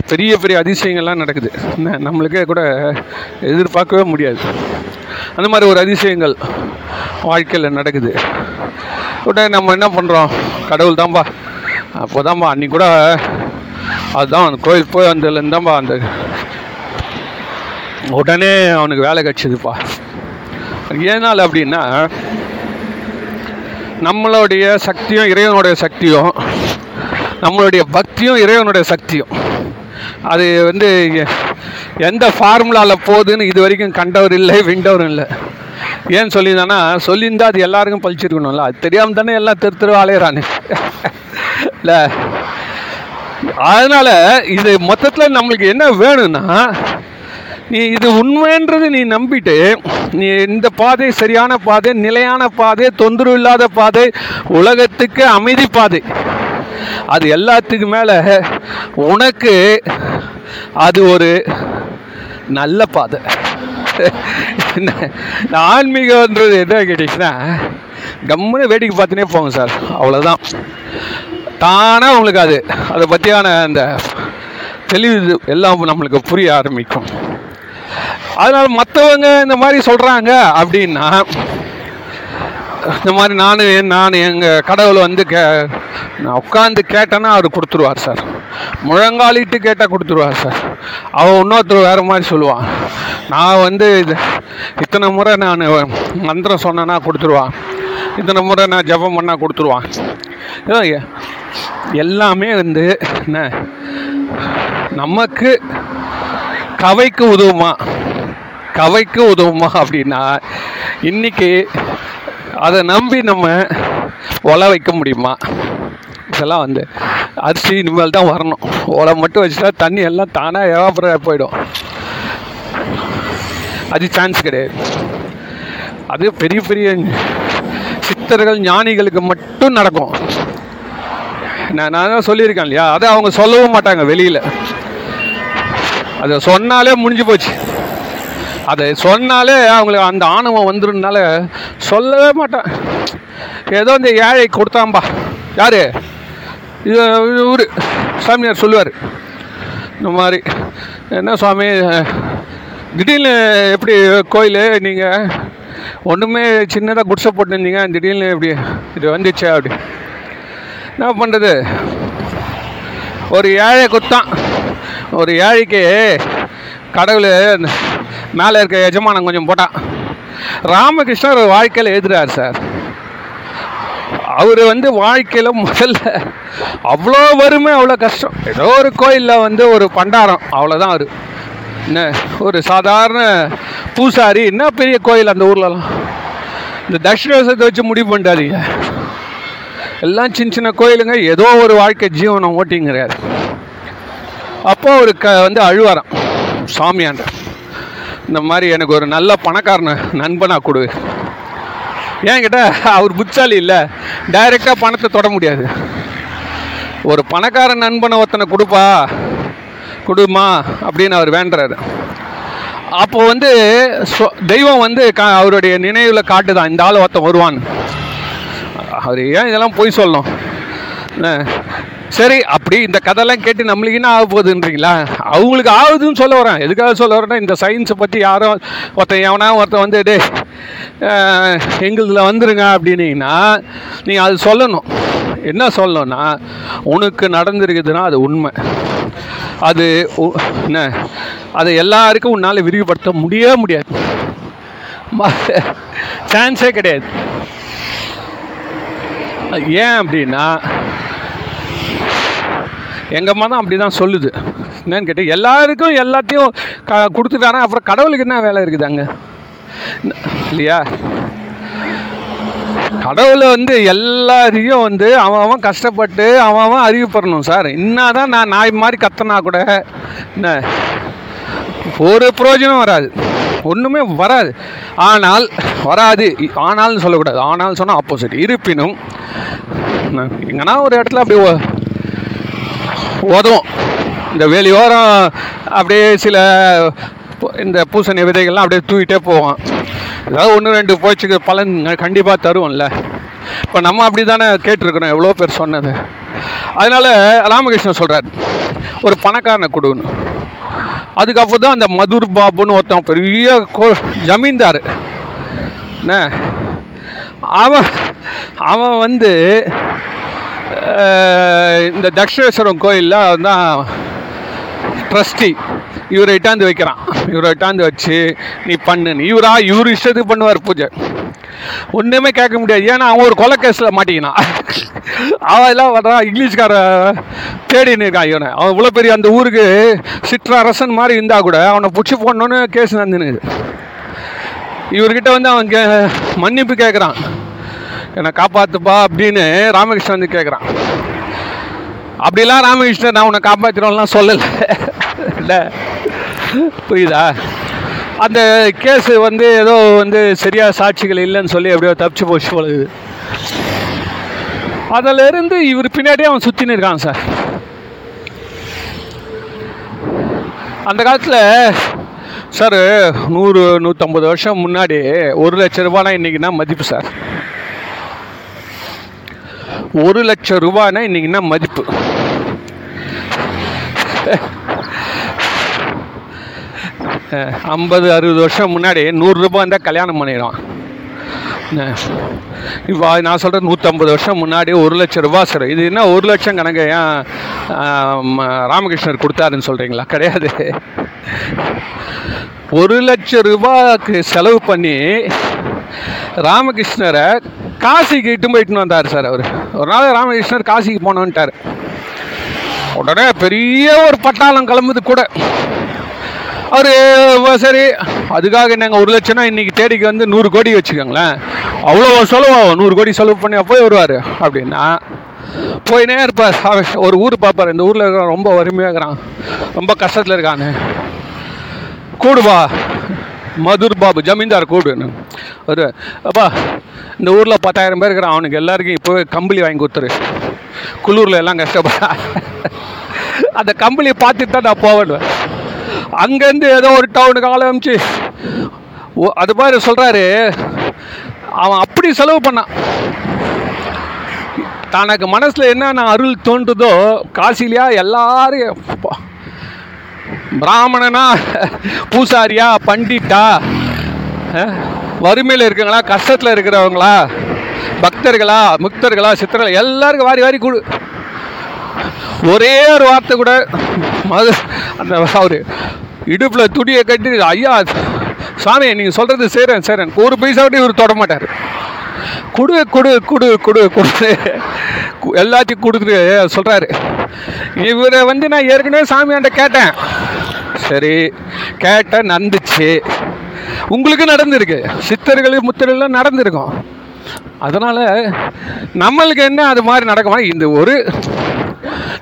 பெரிய பெரிய அதிசயங்கள்லாம் நடக்குது. நம்மளுக்கே கூட எதிர்பார்க்கவே முடியாது. அந்த மாதிரி ஒரு அதிசயங்கள் வாழ்க்கையில் நடக்குது. உடனே நம்ம என்ன பண்ணுறோம் கடவுள் தான்பா. அப்போ தான்பா அன்னைக்கு கூட அதுதான் அந்த கோயில் போய் வந்ததுலேருந்தான்பா அந்த உடனே அவனுக்கு வேலை கிடச்சிதுப்பா. ஏனால் அப்படின்னா நம்மளுடைய சக்தியும் இறைவனுடைய சக்தியும் நம்மளுடைய பக்தியும் இறைவனுடைய சக்தியும். அது வந்து எ- எந்த ஃபார்முலாவில் போகுதுன்னு இது வரைக்கும் கண்டவர் இல்லை விண்டவரும் இல்லை. ஏன் சொல்லியிருந்தானா சொல்லியிருந்தா அது எல்லாருக்கும் பழிச்சிருக்கணும்ல. அது தெரியாமல் தானே எல்லாம் தெரு தெரு அலையிறானு. இல்லை. அதனால் இது மொத்தத்தில் நம்மளுக்கு என்ன வேணும்னா நீ இது உண்மைன்றது நீ நம்பிட்டு நீ இந்த பாதை சரியான பாதை நிலையான பாதை தொந்தரவு இல்லாத பாதை உலகத்துக்கு அமைதி பாதை. அது எல்லாத்துக்கு மேலே உனக்கு அது ஒரு நல்ல பாதை. என்ன ஆன்மீகன்றது என்ன கேட்டிங்கன்னா கம்முன்னு வேடிக்கை பார்த்துனே போங்க சார். அவ்வளோதான் தானாக உங்களுக்கு அது அதை பற்றியான அந்த தெளிவு எல்லாம் நம்மளுக்கு புரிய ஆரம்பிக்கும். அதனால் மற்றவங்க இந்த மாதிரி சொல்கிறாங்க அப்படின்னா இந்த மாதிரி நான் நான் எங்கள் கடவுளை வந்து கே நான் உட்காந்து கேட்டேன்னா அவர் கொடுத்துருவார் சார். முழங்காலிட்டு கேட்டால் கொடுத்துருவார் சார். அவன் இன்னொருத்தர் வேறு மாதிரி சொல்லுவான். நான் வந்து இது இத்தனை முறை நான் மந்திரம் சொன்னேன்னா கொடுத்துருவான். இத்தனை முறை நான் ஜெபம் பண்ணால் கொடுத்துருவான். எல்லாமே வந்து என்ன நமக்கு கவைக்கு உதவுமா? கவைக்கு உதவுமா அப்படின்னா இன்னைக்கு அதை நம்பி நம்ம ஒலை வைக்க முடியுமா? இதெல்லாம் வந்து அரிசி இனிமேல் தான் வரணும். ஒலை மட்டும் வச்சுட்டா தண்ணி எல்லாம் தானாக எவாபரேட் போயிடும். அது சான்ஸ் கிடையாது. அது பெரிய பெரிய சித்தர்கள் ஞானிகளுக்கு மட்டும் நடக்கும். நான் நான் சொல்லியிருக்கேன் இல்லையா? அதை அவங்க சொல்லவும் மாட்டாங்க வெளியில். அதை சொன்னாலே முடிஞ்சு போச்சு. அதை சொன்னாலே அவங்களுக்கு அந்த ஆணவம் வந்துருனால சொல்லவே மாட்டேன். ஏதோ இந்த ஏழை கொடுத்தாம்பா யாரு? இது இவர் சாமியார் சொல்லுவார். இந்த மாதிரி. என்ன சுவாமி? திடீர்னு எப்படி கோயில் நீங்கள் ஒன்றுமே சின்னதாக குடிசை போட்டுருந்தீங்க திடீர்னு எப்படி இது வந்துச்சே அப்படி? என்ன பண்ணுறது ஒரு ஏழை குத்தான் ஒரு ஏழைக்கு கடவுள் மேலே இருக்க எஜமானம் கொஞ்சம் போட்டான் ராமகிருஷ்ணர் வாழ்க்கையில் எழுதுறார் சார். அவர் வந்து வாழ்க்கையில் முதல்ல அவ்வளோ வறுமை அவ்வளோ கஷ்டம். ஏதோ ஒரு கோயிலில் வந்து ஒரு பண்டாரம் அவ்வளோதான் அவர். என்ன ஒரு சாதாரண பூசாரி என்ன பெரிய கோயில் அந்த ஊர்லலாம்? இந்த தட்சிணேசத்தை வச்சு முடிவு பண்ணுறாதீங்க எல்லாம் சின்ன சின்ன கோயிலுங்க ஏதோ ஒரு வாழ்க்கை ஜீவனம் ஓட்டிங்கிறார். அப்போ அவருக்கு க வந்து அழுவாராம். சாமியாண்ட. இந்த மாதிரி எனக்கு ஒரு நல்ல பணக்காரன நண்பனாக கொடு. ஏன் அவர் புத்தாலி இல்லை. டைரெக்டாக பணத்தை தொட முடியாது. ஒரு பணக்கார நண்பனை ஒருத்தனை கொடுப்பா. கொடுமா அப்படின்னு அவர் வேண்டுறாரு. அப்போ வந்து தெய்வம் வந்து கா அவருடைய நினைவில் காட்டுதான். இந்த ஆள் ஒருத்தன் வருவான்னு. அவர் ஏன் இதெல்லாம் போய் சொல்லணும்? சரி அப்படி இந்த கதையெல்லாம் கேட்டு நம்மளுக்கு என்ன ஆக போகுதுன்றீங்களா? அவங்களுக்கு ஆகுதுன்னு சொல்ல வரேன். எதுக்காக சொல்ல வரேன்னா இந்த சயின்ஸை பற்றி யாரும் ஒருத்தன் எவனா ஒருத்தன் வந்து டே எங்களுதில் வந்துருங்க அப்படின்னீங்கன்னா நீங்கள் அது சொல்லணும். என்ன சொல்லணும்னா உனக்கு நடந்திருக்குதுன்னா அது உண்மை. அது உ- என்ன அதை எல்லாருக்கும் உன்னால் விரிவுபடுத்த முடியவே முடியாது. சான்ஸே கிடையாது. ஏன் அப்படின்னா எங்கள் அம்மா தான் அப்படி தான் சொல்லுது. என்னன்னு கேட்டு எல்லாருக்கும் எல்லாத்தையும் க கொடுத்துட்டானா அப்புறம் கடவுளுக்கு என்ன வேலை இருக்குது அங்கே? இல்லையா? கடவுளை வந்து எல்லாரையும் வந்து அவன் அவன் கஷ்டப்பட்டு அவன் அவன் அறிவுப்படணும் சார். இன்னாதான் நான் நாய் மாதிரி கத்தனா கூட என்ன? ஒரு பிரயோஜனம் வராது. ஒன்றுமே வராது. ஆனால் வராது. ஆனால்னு சொல்லக்கூடாது. ஆனால் சொன்னால் ஆப்போசிட் இருப்பினும் எங்கன்னா ஒரு இடத்துல அப்படி உதவும் இந்த வேலியோரம் அப்படியே சில இந்த பூசணி விதைகள்லாம் அப்படியே தூக்கிட்டே போவான் ஏதாவது ஒன்று ரெண்டு போச்சுக்கு பலன் கண்டிப்பாக தருவோம்ல. இப்போ நம்ம அப்படி தானே கேட்டிருக்கிறோம் எவ்வளோ பேர் சொன்னது. அதனால் ராமகிருஷ்ணன் சொல்கிறார் ஒரு பணக்காரனை கொடுன்னு அதுக்கப்புறம் தான் அந்த மதுர் பாபுன்னு ஒருத்தன் பெரிய கோ ஜமீன்தார். என்ன? அவன் அவன் வந்து இந்த தக்ஷேஸ்வரம் கோயிலில் அவன் தான் ட்ரஸ்டி இவரை இட்டாந்து வைக்கிறான். இவரை இட்டாந்து வச்சு நீ பண்ணுன்னு இவரா? இவர் இஷ்டத்துக்கு பண்ணுவார் பூஜை. ஒன்றுமே கேட்க முடியாது. ஏன்னா அவன் ஒரு கொலை கேஸில் மாட்டிக்கினான். அவன் எல்லாம் வர்றான் இங்கிலீஷ்கார தேடின்னு இருக்கான் இவனை. அவன் இவ்வளோ பெரிய அந்த ஊருக்கு சிற்றரசன் மாதிரி இருந்தால் கூட அவனை பிடிச்சி போடணுன்னு கேஸ் நடந்துன்னு இவர்கிட்ட வந்து அவன் கே மன்னிப்பு கேட்குறான். என்னை காப்பாற்றுப்பா அப்படின்னு ராமகிருஷ்ணன் வந்து கேட்குறான் அப்படிலாம் ராமகிருஷ்ணன் நான் உன்னை காப்பாற்றினோம்லாம் சொல்லலை. இல்லை. புரியுதா? அந்த கேஸ் வந்து ஏதோ வந்து சரியா சாட்சிகள் இல்லைன்னு சொல்லி எப்படியோ தப்பிச்சு போச்சு போலுது அதில் இருந்து இவர் பின்னாடியே அவன் சுற்றின்னு இருக்கான் சார். அந்த காலத்தில் சார் நூறு நூற்றம்பது வருஷம் முன்னாடி ஒரு லட்ச ரூபானா இன்றைக்கினா மதிப்பு சார். ஒரு லட்சம் ரூபானா என்ன மதிப்பு? ஐம்பது அறுபது வருஷம் முன்னாடி நூறுரூபா இருந்தால் கல்யாணம் பண்ணிடுவான். இப்போ நான் சொல்கிறது நூற்றம்பது வருஷம் முன்னாடி ஒரு லட்சம் ரூபா சார். இது என்ன ஒரு லட்சம் கணக்கு? ஏன் ராமகிருஷ்ணர் கொடுத்தாருன்னு சொல்கிறீங்களா கிடையாது. ஒரு லட்சம் ரூபாய்க்கு செலவு பண்ணி ராமகிருஷ்ணரை காசிக்கு இட்டு போயிட்டுன்னு வந்தார் சார் அவர். ஒரு நாள் ராமகிருஷ்ணர் காசிக்கு போனோன்ட்டார். உடனே பெரிய ஒரு பட்டாளம் கிளம்புது கூட. அவர் சரி. அதுக்காக நாங்கள் ஒரு லட்சம்னா இன்னைக்கு தேடிக்கு வந்து நூறு கோடி வச்சுக்கோங்களேன். அவ்வளோ செலவாகும். நூறு கோடி செலவு பண்ணி போய் வருவார். அப்படின்னா போயினே இருப்பார். அவர் ஒரு ஊர் பார்ப்பார். இந்த ஊரில் இருக்கிற ரொம்ப வறுமையாக இருக்கிறான். ரொம்ப கஷ்டத்தில் இருக்கான்னு கூடுவா மதுர் பாபு ஜமீன்தார் கூடுன்னு ஒரு அப்பா இந்த ஊரில் பத்தாயிரம் பேர் இருக்கிறான். அவனுக்கு எல்லாருக்கும் இப்போ கம்பளி வாங்கி கொடுத்துரு. குளூரில் எல்லாம் கஷ்டப்படா அந்த கம்பளியை பார்த்துட்டு தான் நான் போவேன். அங்கேருந்து ஏதோ ஒரு டவுனுக்கு ஆரம்பிச்சு அது மாதிரி சொல்கிறாரு அவன் அப்படி செலவு பண்ணான். தனக்கு மனசில் என்னென்ன அருள் தோன்றுதோ காசிலியா எல்லாரையும் பிராமணனா பூசாரியா பண்டிட்டா வறுமையில் இருக்கிறவங்களா கஷ்டத்தில் இருக்கிறவங்களா பக்தர்களா முக்தர்களா சித்தர்களா எல்லாருக்கும் வாரி வாரி கொடு. ஒரே ஒரு வார்த்தை கூட மது அந்த அவரு இடுப்பில் துடியை கட்டி ஐயா சாமி நீங்கள் சொல்கிறது செய்கிறேன் செய்கிறேன் ஒரு பைசா விட்டு இவர் தொட மாட்டார். கொடு கொடு கொடு கொடு கொடு எல்லாத்தையும் கொடுத்துட்டு சொல்கிறாரு இவரை வந்து நான் ஏற்கனவே சாமியாண்ட கேட்டேன். சரி கேட்ட நடந்துச்சு உங்களுக்கு நடந்திருக்கு. சித்தர்கள் முத்தர்கள்லாம் நடந்திருக்கும். அதனால் நம்மளுக்கு என்ன அது மாதிரி நடக்குமா இந்த ஒரு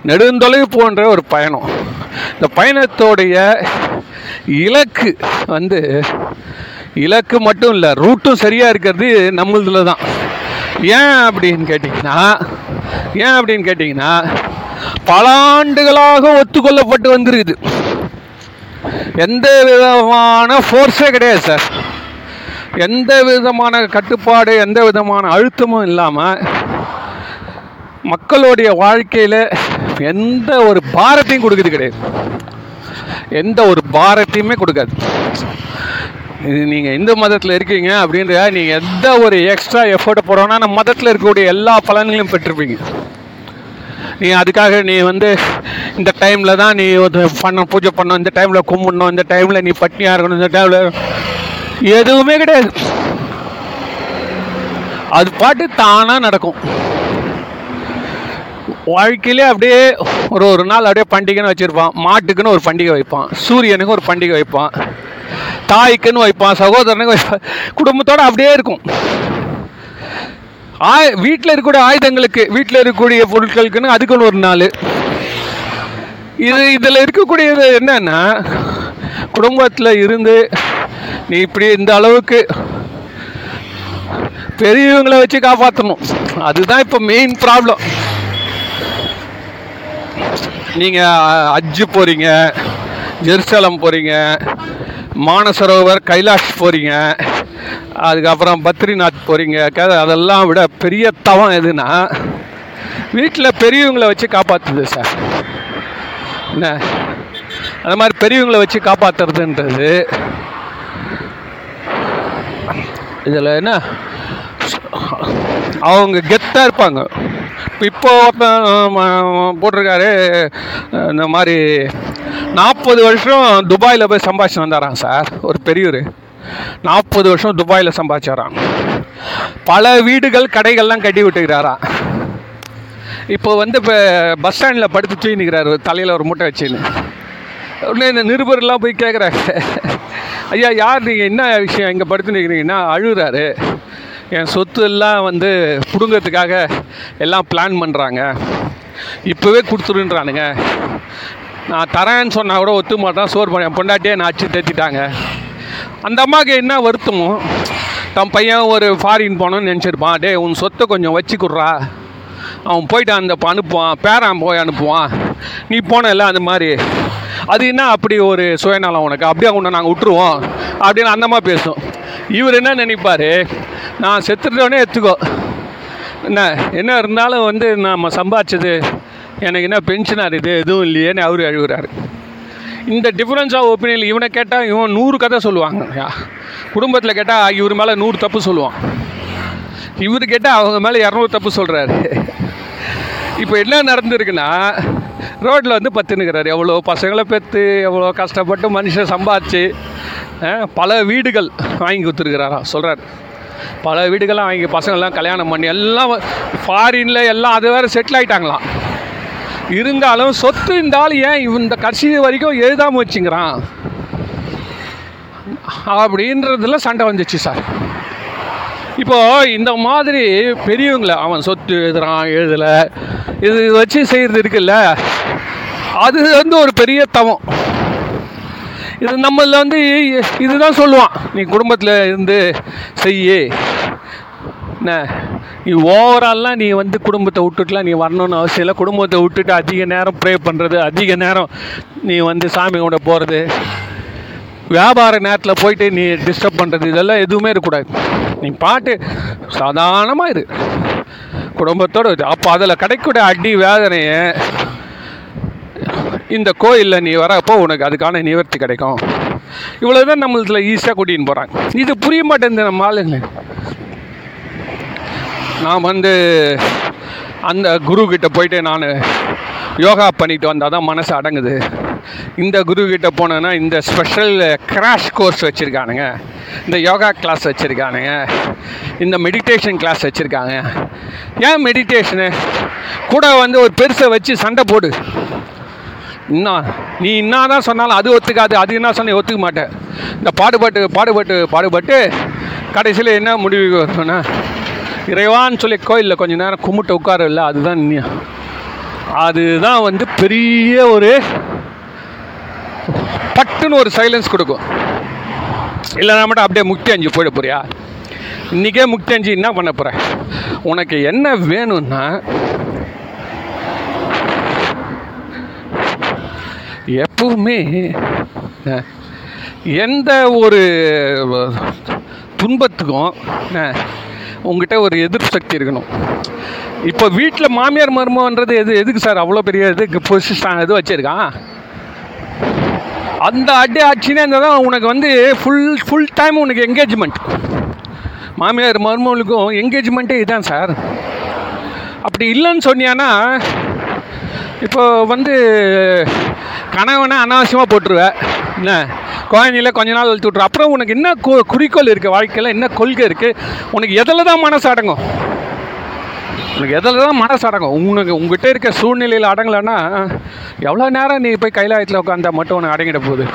நெடுந்தொலைவு போன்ற ஒரு பயணம். இந்த பயணத்தோடைய இலக்கு வந்து இலக்கு மட்டும் இல்லை ரூட்டும் சரியாக இருக்கிறது நம்மளதுல தான். ஏன் அப்படின்னு கேட்டிங்கன்னா ஏன் அப்படின்னு கேட்டிங்கன்னா பல ஆண்டுகளாக ஒத்துக்கொள்ளப்பட்டு வந்திருக்குது. எந்த விதமான ஃபோர்ஸே கிடையாது சார் எந்த விதமான கட்டுப்பாடு எந்த விதமான அழுத்தமும் இல்லாமல் மக்களுடைய வாழ்க்கையில் எந்த ஒரு பாரத்தையும் கொடுக்குறது கிடையாது. எந்த ஒரு பாரத்தையுமே கொடுக்காது. இது நீங்கள் இந்து மதத்தில் இருக்கீங்க அப்படின்ற நீங்கள் எந்த ஒரு எக்ஸ்ட்ரா எஃபர்ட் போடுறோன்னா நம்ம மதத்தில் இருக்கக்கூடிய எல்லா பலன்களையும் பெற்றிருப்பீங்க நீ அதுக்காக நீ வந்து இந்த டைமில் தான் நீ ஒரு பண்ண பூஜை பண்ணணும். இந்த டைமில் கும்பிடணும். இந்த டைமில் நீ பட்னியாக இருக்கணும் இந்த டைமில் எதுவுமே கிடையாது. அது பாட்டு தானாக நடக்கும். வாழ்க்கையிலே அப்படியே ஒரு ஒரு நாள் அப்படியே பண்டிகைன்னு வச்சுருப்பான். மாட்டுக்குன்னு ஒரு பண்டிகை வைப்பான். சூரியனுக்கு ஒரு பண்டிகை வைப்பான். தாய்க்குன்னு வைப்பான். சகோதரனுக்கு வைப்பான். குடும்பத்தோடு அப்படியே இருக்கும். ஆய் வீட்டில் இருக்கக்கூடிய ஆயுதங்களுக்கு வீட்டில் இருக்கக்கூடிய பொருட்களுக்குன்னு அதுக்குன்னு ஒரு நாள். இது இதில் இருக்கக்கூடியது என்னன்னா குடும்பத்தில் இருந்து நீ இப்படி இந்த அளவுக்கு பெரியவங்களை வச்சு காப்பாற்றணும் அதுதான் இப்போ மெயின் ப்ராப்ளம் நீங்கள் அஜ்ஜு போகிறீங்க ஜெருசலம் போகிறீங்க மானசரோவர் கைலாஷ் போகிறீங்க அதுக்கப்புறம் பத்ரிநாத் போகிறீங்க அதெல்லாம் விட பெரிய தவம் எதுனா வீட்டில் பெரியவங்களை வச்சு காப்பாற்றுது சார். என்ன? அந்த மாதிரி பெரியவங்களை வச்சு காப்பாற்றுறதுன்றது இதில் என்ன? அவங்க கெத்தாக இருப்பாங்க. இப்போ ஒருத்தன் போட்டிருக்காரு. இந்த மாதிரி நாற்பது வருஷம் துபாயில் போய் சம்பாதிச்சு வந்தாராம் சார். ஒரு பெரியவர் நாற்பது வருஷம் துபாயில் சம்பாதிச்சாராம். பல வீடுகள் கடைகள்லாம் கட்டி விட்டுக்கிறாராம். இப்போ வந்து இப்போ பஸ் ஸ்டாண்டில் படுத்து தூங்கிக்கிறாரு. தலையில் ஒரு மூட்டை வச்சுன்னு. உடனே இந்த நிருபர்லாம் போய் கேட்குறாங்க ஐயா யார் நீங்கள் என்ன விஷயம் இங்கே படுத்து நிற்கிறீங்கன்னா அழுகுறாரு. என் சொத்து எல்லாம் வந்து பிடுங்கிறதுக்காக எல்லாம் பிளான் பண்ணுறாங்க இப்போவே கொடுத்துருன்றானுங்க. நான் தரேன்னு சொன்னால் கூட ஒத்து மாட்டான். சோறு பண்ண பொண்டாட்டியே நான் அச்சு தேத்திட்டாங்க. அந்த அம்மாவுக்கு என்ன வருத்தமோ தன் பையன் ஒரு ஃபாரின் போகணும்னு நினச்சிருப்பான். டே உன் சொத்தை கொஞ்சம் வச்சுக்கிட்றா. அவன் போயிட்டு அந்த அனுப்புவான். பேரான் போய் அனுப்புவான். நீ போனல அந்த மாதிரி. அது என்ன அப்படி ஒரு சுயநலம் உனக்கு? அப்படியே உன்னை நாங்கள் விட்டுருவோம். அப்படின்னு அந்த பேசும். இவர் என்ன நினைப்பார்? நான் செத்துட்டோன்னே எடுத்துக்கோ. என்ன என்ன இருந்தாலும் வந்து நம்ம சம்பாதிச்சது எனக்கு என்ன பென்ஷனாக இது எதுவும் இல்லையேன்னு அவரு அழுகுறாரு இந்த டிஃப்ரென்ஸ் ஆஃப் ஒப்பீனியன் இவனை கேட்டால் இவன் நூறு கதை சொல்லுவாங்க. குடும்பத்தில் கேட்டால் இவர் மேலே நூறு தப்பு சொல்லுவான். இவர் கேட்டால் அவங்க மேலே இரநூறு தப்பு சொல்கிறாரு இப்போ என்ன நடந்திருக்குன்னா ரோட்டில் வந்து பத்துனுக்கிறாரு எவ்வளோ பசங்களை பெற்று எவ்வளோ கஷ்டப்பட்டு மனுஷன் சம்பாதிச்சு பல வீடுகள் வாங்கி கொடுத்துருக்கிறாராம் சொல்கிறார் பல வீடுகள்லாம் வாங்கி பசங்கள்லாம் கல்யாணம் பண்ணி எல்லாம் ஃபாரினில் எல்லாம் அது வேறு செட்டில் ஆகிட்டாங்களாம் இருந்தாலும் சொத்து இருந்தாலும் ஏன் இவன் இந்த கடைசி வரைக்கும் எழுதாமல் வச்சுங்கிறான்? அப்படின்றதுல சண்டை வந்துச்சு சார். இப்போது இந்த மாதிரி பெரியவங்களை அவன் சொத்து எழுதுறான் எழுதலை. இது வச்சு செய்கிறது இருக்குல்ல? அது வந்து ஒரு பெரிய தவம். இது நம்மளில் வந்து இதுதான் சொல்லுவான். நீ குடும்பத்தில் இருந்து செய்ய. என்ன? நீ ஓவரால்லாம் நீ வந்து குடும்பத்தை விட்டுட்டுலாம் நீ வரணும்னு அவசியம் இல்லை. குடும்பத்தை விட்டுட்டு அதிக நேரம் ப்ரே பண்ணுறது அதிக நேரம் நீ வந்து சாமி கூட போகிறது வியாபார நேரத்தில் போயிட்டு நீ டிஸ்டர்ப் பண்ணுறது இதெல்லாம் எதுவுமே இருக்கக்கூடாது. நீ பாட்டு சாதாரணமாக இரு. குடும்பத்தோடு இது அப்போ அதில் கிடைக்கக்கூடிய அடி வேதனையை இந்த கோயிலில் நீ வரப்போ உனக்கு அதுக்கான நிவர்த்தி கிடைக்கும். இவ்வளோ தான் நம்மளத்தில் ஈஸியாக கூட்டின்னு போகிறாங்க இது புரிய மாட்டேங்குது நம்ம ஆளுங்க நான் வந்து அந்த குரு கிட்ட போயிட்டு நான் யோகா பண்ணிட்டு வந்தால் தான் மனசு அடங்குது. இந்த குரு கிட்ட போனேன்னா இந்த ஸ்பெஷல் கிராஷ் கோர்ஸ் வச்சுருக்கானுங்க. இந்த யோகா கிளாஸ் வச்சுருக்கானுங்க. இந்த மெடிடேஷன் கிளாஸ் வச்சுருக்காங்க. ஏன் மெடிடேஷனு கூட வந்து ஒரு பெருசை வச்சு சண்டை போடு. இன்னும் நீ என்ன தான் சொன்னாலும் அது ஒத்துக்காது அது என்ன சொன்ன ஒத்துக்க மாட்டேன் இந்த பாடுபட்டு பாடுபட்டு பாடுபட்டு கடைசியில் என்ன முடிவுக்கு வரும்னா இறைவான்னு சொல்லி கோயிலில் கொஞ்ச நேரம் கும்பிட்டு உட்கார இல்லை அதுதான் அதுதான் வந்து பெரிய ஒரு பட்டுன்னு ஒரு சைலன்ஸ் கொடுக்கும். இல்லைனா மட்டும் அப்படியே முக்தி அஞ்சு போயிட போறியா? இன்றைக்கே முக்தி அஞ்சு என்ன பண்ண போகிற உனக்கு என்ன வேணும்னா எப்பவுமே எந்த ஒரு துன்பத்துக்கும் உங்ககிட்ட ஒரு எதிர்ப்பு சக்தி இருக்கணும். இப்போ வீட்டில் மாமியார் மருமன்றது எது எதுக்கு சார் அவ்வளோ பெரிய இது பொசிஷன் இது வச்சுருக்கான் அந்த அடி ஆச்சுன்னா இருந்தால் தான் உனக்கு வந்து ஃபுல் ஃபுல் டைம் உனக்கு என்கேஜ்மெண்ட் மாமியார் மருமகளுக்கும் என்கேஜ்மெண்ட்டே இதுதான் சார். அப்படி இல்லைன்னு சொன்னியானா இப்போ வந்து கணவனை அனாவசியமாக போட்டுருவ. என்ன? குழந்தையில கொஞ்ச நாள் அழுத்து விட்ரு அப்புறம் உனக்கு என்ன கு- குறிக்கோள் இருக்குது வாழ்க்கையில் என்ன கொள்கை இருக்குது உனக்கு எதில் தான் மனசு அடங்கும்? உனக்கு எதில் தான் மனசு அடங்கும்? உனக்கு உங்ககிட்ட இருக்க சூழ்நிலையில் அடங்கலைன்னா எவ்வளோ நேரம் நீ போய் கைலாயத்தில் உட்காந்தா மட்டும் உனக்கு அடங்கிட போகுது?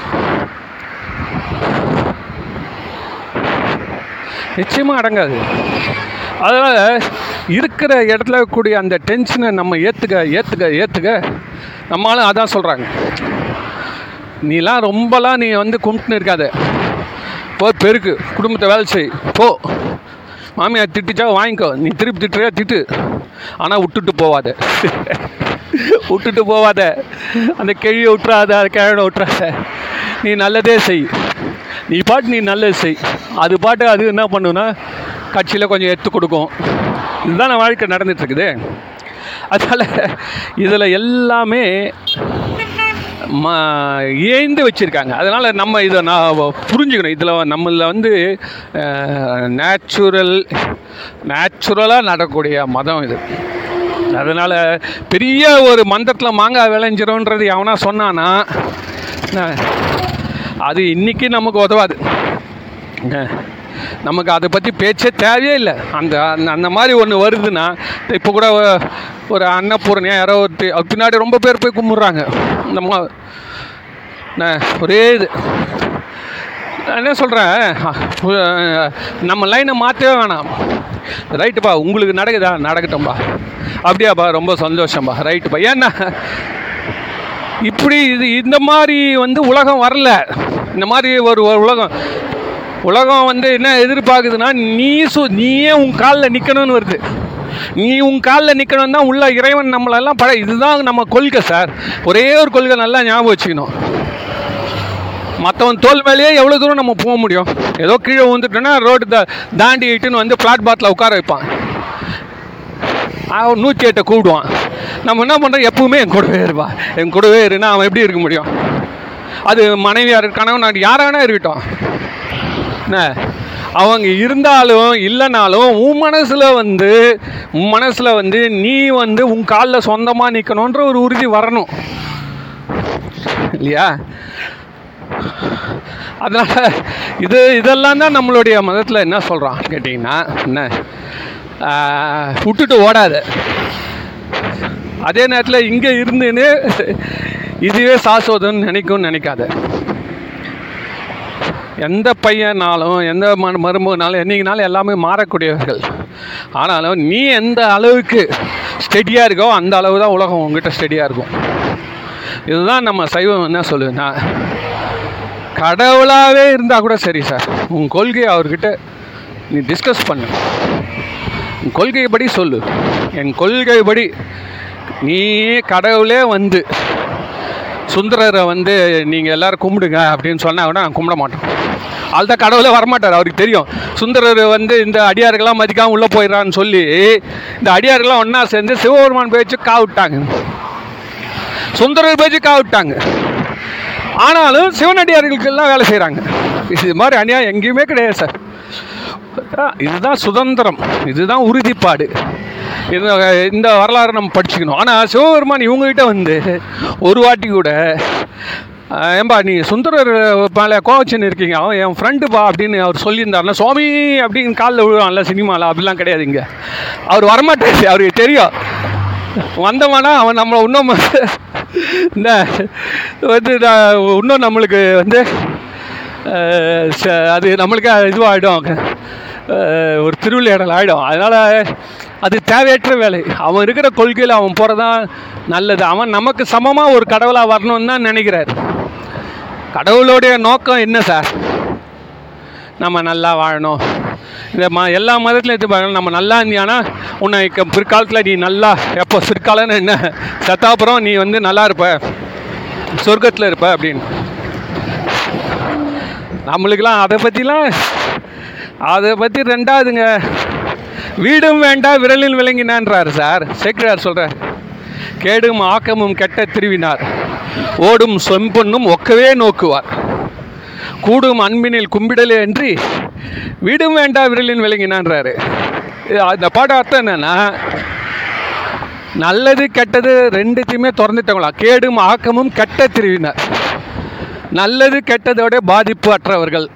நிச்சயமாக அடங்காது. அதனால் இருக்கிற இடத்துல கூடிய அந்த டென்ஷனை நம்ம ஏற்றுக்க ஏற்றுக்க ஏற்றுக்க நம்மளும் அதான் சொல்கிறாங்க நீலாம் ரொம்பலாம் நீ வந்து கும்பிட்டுன்னு இருக்காத. போ பெருக்கு குடும்பத்தை வேலை செய். போ. மாமியார் திட்டுச்சா வாங்கிக்கோ. நீ திருப்பி திட்டுறியா திட்டு. ஆனால் விட்டுட்டு போவாத. <laughs> விட்டுட்டு போவாத. அந்த கிழியை விட்டுறாத அந்த கிழனை விட்டுறாத. நீ நல்லதே செய். நீ பாட்டு நீ நல்லது செய். அது பாட்டு அது என்ன பண்ணுன்னா கட்சியில் கொஞ்சம் எடுத்து கொடுக்கும். இதுதான் வாழ்க்கை நடந்துட்டு இருக்குது. அதனால் இதில் எல்லாமே ம ஏந்து வச்சுருக்காங்க. அதனால் நம்ம இதை நான் புரிஞ்சுக்கணும். இதில் நம்மளில் வந்து நேச்சுரல் நேச்சுரலாக நடக்கக்கூடிய மதம் இது. அதனால் பெரிய ஒரு மந்தத்தில் மாங்காய் விளைஞ்சிரும்ன்றது எவனா சொன்னான்னா அது இன்றைக்கி நமக்கு உதவாது. நமக்கு அதை பற்றி பேச்சே தேவையே இல்லை. அந்த அந்த அந்த மாதிரி ஒன்று வருதுன்னா இப்போ கூட ஒரு அன்னபூரணியாக யாரோ ஒருத்தி அது பின்னாடி ரொம்ப பேர் போய் கும்பிட்றாங்க. இந்த மா ஒரே இது. நான் என்ன சொல்கிறேன் நம்ம லைனை மாற்றவே வேணாம். ரைட்டுப்பா உங்களுக்கு நடக்குதா? நடக்கட்டும்பா. அப்படியாப்பா ரொம்ப சந்தோஷம்பா. ரைட்டுப்பா ஏன்னா இப்படி இது இந்த மாதிரி வந்து உலகம் வரல. இந்த மாதிரி ஒரு உலகம். உலகம் வந்து என்ன எதிர்பார்க்குதுன்னா நீ சு நீயே உன் காலில் நிற்கணும்னு வருது. நீ உன் காலில் நிற்கணும் தான் உள்ள இறைவன் நம்மளெல்லாம் பழ இதுதான் நம்ம கொள்கை சார். ஒரே ஒரு கொள்கை நல்லா ஞாபகம் வச்சுக்கணும். மற்றவன் தோல் மேலேயே எவ்வளோ தூரம் நம்ம போக முடியும்? ஏதோ கீழே வந்துட்டோன்னா ரோடு த தாண்டி இட்டுன்னு வந்து பிளாட்பாத்தில் உட்கார வைப்பான். அவன் நூற்றி எட்டை கூப்பிடுவான். நம்ம என்ன பண்ணுறோம் எப்பவுமே என் கூடவே இருப்பா. என் கூடவே இருன்னா அவன் எப்படி இருக்க முடியும்? அது மனைவியார் கணவன் யாராக வேணா இருக்கட்டும். என்ன? அவங்க இருந்தாலும் இல்லைனாலும் உன் மனசில் வந்து உன் மனசில் வந்து நீ வந்து உன் காலில் சொந்தமாக நிற்கணுன்ற ஒரு உறுதி வரணும். இல்லையா? அதனால் இது இதெல்லாம் தான் நம்மளுடைய மதத்தில் என்ன சொல்கிறான் கேட்டிங்கன்னா என்ன? விட்டுட்டு ஓடாத. அதே நேரத்தில் இங்கே இருந்துன்னு இதுவே சாஸ்வதம்னு நினைக்கும்னு நினைக்காத. எந்த பையனாலும் எந்த ம மருமகனாலும் என்னைக்குனாலும் எல்லாமே மாறக்கூடியவர்கள். ஆனாலும் நீ எந்த அளவுக்கு ஸ்டெடியாக இருக்கோ அந்த அளவு தான் உலகம் உங்ககிட்ட ஸ்டெடியாக இருக்கும். இதுதான் நம்ம சைவம் என்ன சொல்லுதுன்னா கடவுளாகவே இருந்தால் கூட சரி சார் உன் கொள்கையை அவர்கிட்ட நீ டிஸ்கஸ் பண்ணு. உன் கொள்கைப்படி சொல்லு. என் கொள்கைப்படி நீ கடவுளே வந்து சுந்தரரை வந்து நீங்கள் எல்லோரும் கும்பிடுங்க அப்படின்னு சொன்னால் கூட நான் கும்பிட மாட்டோம் அதுதான் கடவுளே வரமாட்டார் அவருக்கு தெரியும். சுந்தரர் வந்து இந்த அடியார்கள்லாம் மதிக்காமல் உள்ளே போயிடறான்னு சொல்லி இந்த அடியார்கள்லாம் ஒன்றா சேர்ந்து சிவபெருமான் பேச்சு காவிட்டாங்க. சுந்தரர் பேச்சு காவிட்டாங்க. ஆனாலும் சிவனடியார்களுக்கெல்லாம் வேலை செய்கிறாங்க இது மாதிரி அநியாயம் எங்கேயுமே கிடையாது சார். இதுதான் சுதந்திரம் இதுதான் உறுதிப்பாடு. இந்த இந்த வரலாறு நம்ம படிச்சுக்கணும். ஆனால் சிவபெருமான் இவங்ககிட்ட வந்து ஒரு வாட்டி கூட ஏன்பா ஏம்பா நீ சுந்தரர் மேலே கோவச்சின்னு இருக்கீங்க. அவன் என் ஃப்ரெண்டுப்பா அப்படின்னு அவர் சொல்லியிருந்தாருன்னா சுவாமி அப்படின்னு காலில் விழுவான்ல சினிமாவில் அப்படிலாம் கிடையாது இங்கே. அவர் வரமாட்டாரு அவருக்கு தெரியும். வந்தவனா அவன் நம்மளை இன்னும் இந்த வந்து இன்னும் நம்மளுக்கு வந்து ச- அது நம்மளுக்கு இதுவாகிடும் ஒரு திருவிளையாடல் ஆகிடும் அதனால் அது தேவையற்ற வேலை. அவன் இருக்கிற கொள்கையில் அவன் போகிறதான் நல்லது. அவன் நமக்கு சமமாக ஒரு கடவுளாக வரணும்னு தான் நினைக்கிறார். கடவுளுடைய நோக்கம் என்ன சார்? நம்ம நல்லா வாழணும். இந்த ம எல்லா மதத்துலையும் எடுத்து நம்ம நல்லா இருந்தியானா உன்னை இக்க பிற்காலத்தில் நீ நல்லா எப்போ சிற்காலன்னு என்ன? செத்தாப்புறம் நீ வந்து நல்லா இருப்ப. சொர்க்கத்தில் இருப்ப அப்படின்னு. நம்மளுக்கெல்லாம் அதை பற்றிலாம் அதை பற்றி ரெண்டாவதுங்க. வீடும் வேண்டாம் விரலில் விளங்கினான்றார் சார். சேக்கிரார் சொல்கிறார் கேடும் ஆக்கமும் கெட்ட திருவினார். ஓடும் சொம்பொன்னும் ஒக்கவே நோக்குவார். கூடும் அன்பினில் கும்பிடலே அன்றி வீடும் வேண்டாம் விரலின் விளங்கினான்றாரு. அந்த பாட அர்த்தம் என்னன்னா நல்லது கெட்டது ரெண்டுத்தையுமே திறந்துட்டவங்களா? கேடும் ஆக்கமும் கெட்ட திருவினார். நல்லது கெட்டதோட பாதிப்பு அற்றவர்கள்.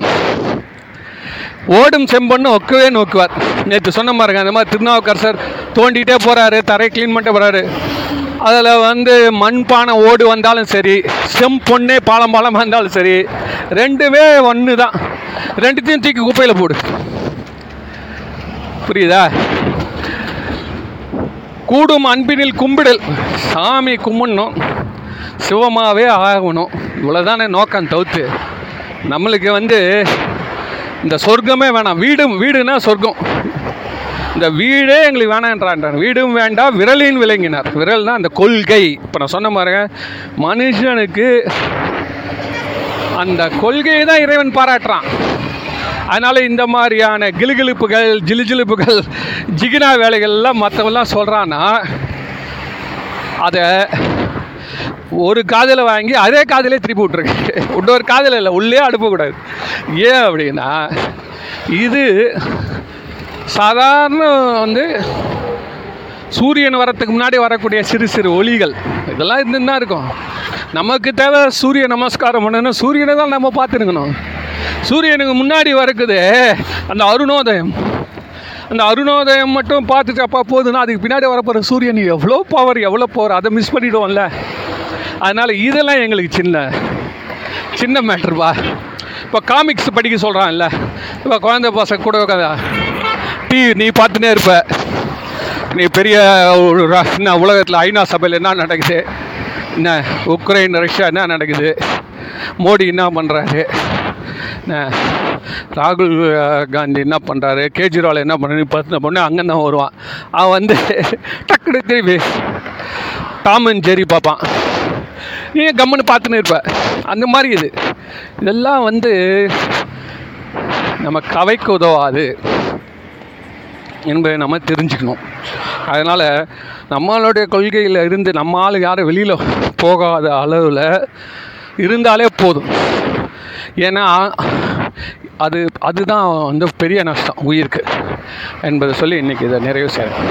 ஓடும் செம்பொண்ணு ஒக்கவே நோக்குவார். நேற்று சொன்ன பாருங்க அந்த மாதிரி திருநாவுக்கரசர் தோண்டிகிட்டே போகிறாரு தரையை க்ளீன் பண்ணிட்டு போகிறாரு அதில் வந்து மண்பானை ஓடு வந்தாலும் சரி செம்பொண்ணே பாலம் பாலமாக இருந்தாலும் சரி ரெண்டுமே ஒன்று தான் ரெண்டுத்தையும் தூக்கி குப்பையில் போடு. புரியுதா? கூடும் அன்பினில் கும்பிடல். சாமி கும்பிடணும். சிவமாவே ஆகணும். இவ்வளோதானே நோக்கம் தவிர்த்து நம்மளுக்கு வந்து இந்த சொர்க்கமே வேணாம். வீடும் வீடுனா சொர்க்கம். இந்த வீடே எங்களுக்கு வேணான்றான்றார் வீடும் வேண்டாம் விரலின் விளங்கினார். விரல்னா அந்த கொள்கை. இப்போ நான் சொன்ன பாருங்க மனுஷனுக்கு அந்த கொள்கையை தான் இறைவன் பாராட்டுறான். அதனால் இந்த மாதிரியான கிலுகிலுப்புகள் ஜிலுஜிலுப்புகள் ஜிகினா வேலைகள்லாம் மற்றவெல்லாம் சொல்கிறான்னா அதை ஒரு காதில் வாங்கி அதே காதிலே திருப்பி விட்ருக்கு இன்னொரு காதில் இல்லை உள்ளே அனுப்பக்கூடாது. ஏன் அப்படின்னா இது சாதாரண வந்து சூரியன் வரத்துக்கு முன்னாடி வரக்கூடிய சிறு சிறு ஒளிகள். இதெல்லாம் இருந்து தான் இருக்கும். நமக்கு தேவை சூரிய நமஸ்காரம் பண்ணணும். சூரியனை தான் நம்ம பார்த்துருக்கணும். சூரியனுக்கு முன்னாடி வரக்குது அந்த அருணோதயம். அந்த அருணோதயம் மட்டும் பார்த்துட்டு அப்பா போதுன்னா அதுக்கு பின்னாடி வரப்போகிற சூரியன் எவ்வளோ பவர் எவ்வளோ பவர் அதை மிஸ் பண்ணிவிடுவோம்ல அதனால் இதெல்லாம் எங்களுக்கு சின்ன சின்ன மேட்ருப்பா இப்போ காமிக்ஸ் படிக்க சொல்கிறான்ல இப்போ குழந்தை பசங்க கூட உட்காந்தா டிவி நீ பார்த்துனே இருப்ப. நீ பெரிய ஒரு என்ன உலகத்தில் ஐநா சபையில் என்ன நடக்குது? என்ன உக்ரைன் ரஷ்யா என்ன நடக்குது? மோடி என்ன பண்ணுறாரு என்ன ராகுல் காந்தி என்ன பண்ணுறாரு கேஜ்ரிவால் என்ன பண்ணுறாரு பத்து பொண்ணு அங்கே தான் வருவான். அவன் வந்து டக்குனு திரும்பி டாம் அண்ட் ஜெரி பார்ப்பான். நீ கம்முன்னு பார்த்துன்னு இருப்ப. அந்த மாதிரி இது. இதெல்லாம் வந்து நம்ம கவைக்கு உதவாது என்பதை நம்ம தெரிஞ்சுக்கணும். அதனால் நம்மளுடைய கொள்கையில் இருந்து நம்ம ஆள் யாரும் வெளியில் போகாத அளவில் இருந்தாலே போதும். ஏன்னா அது அதுதான் வந்து பெரிய நஷ்டம் உயிருக்கு என்பதை சொல்லி இன்றைக்கி இதை நிறைவு செய்கிறேன்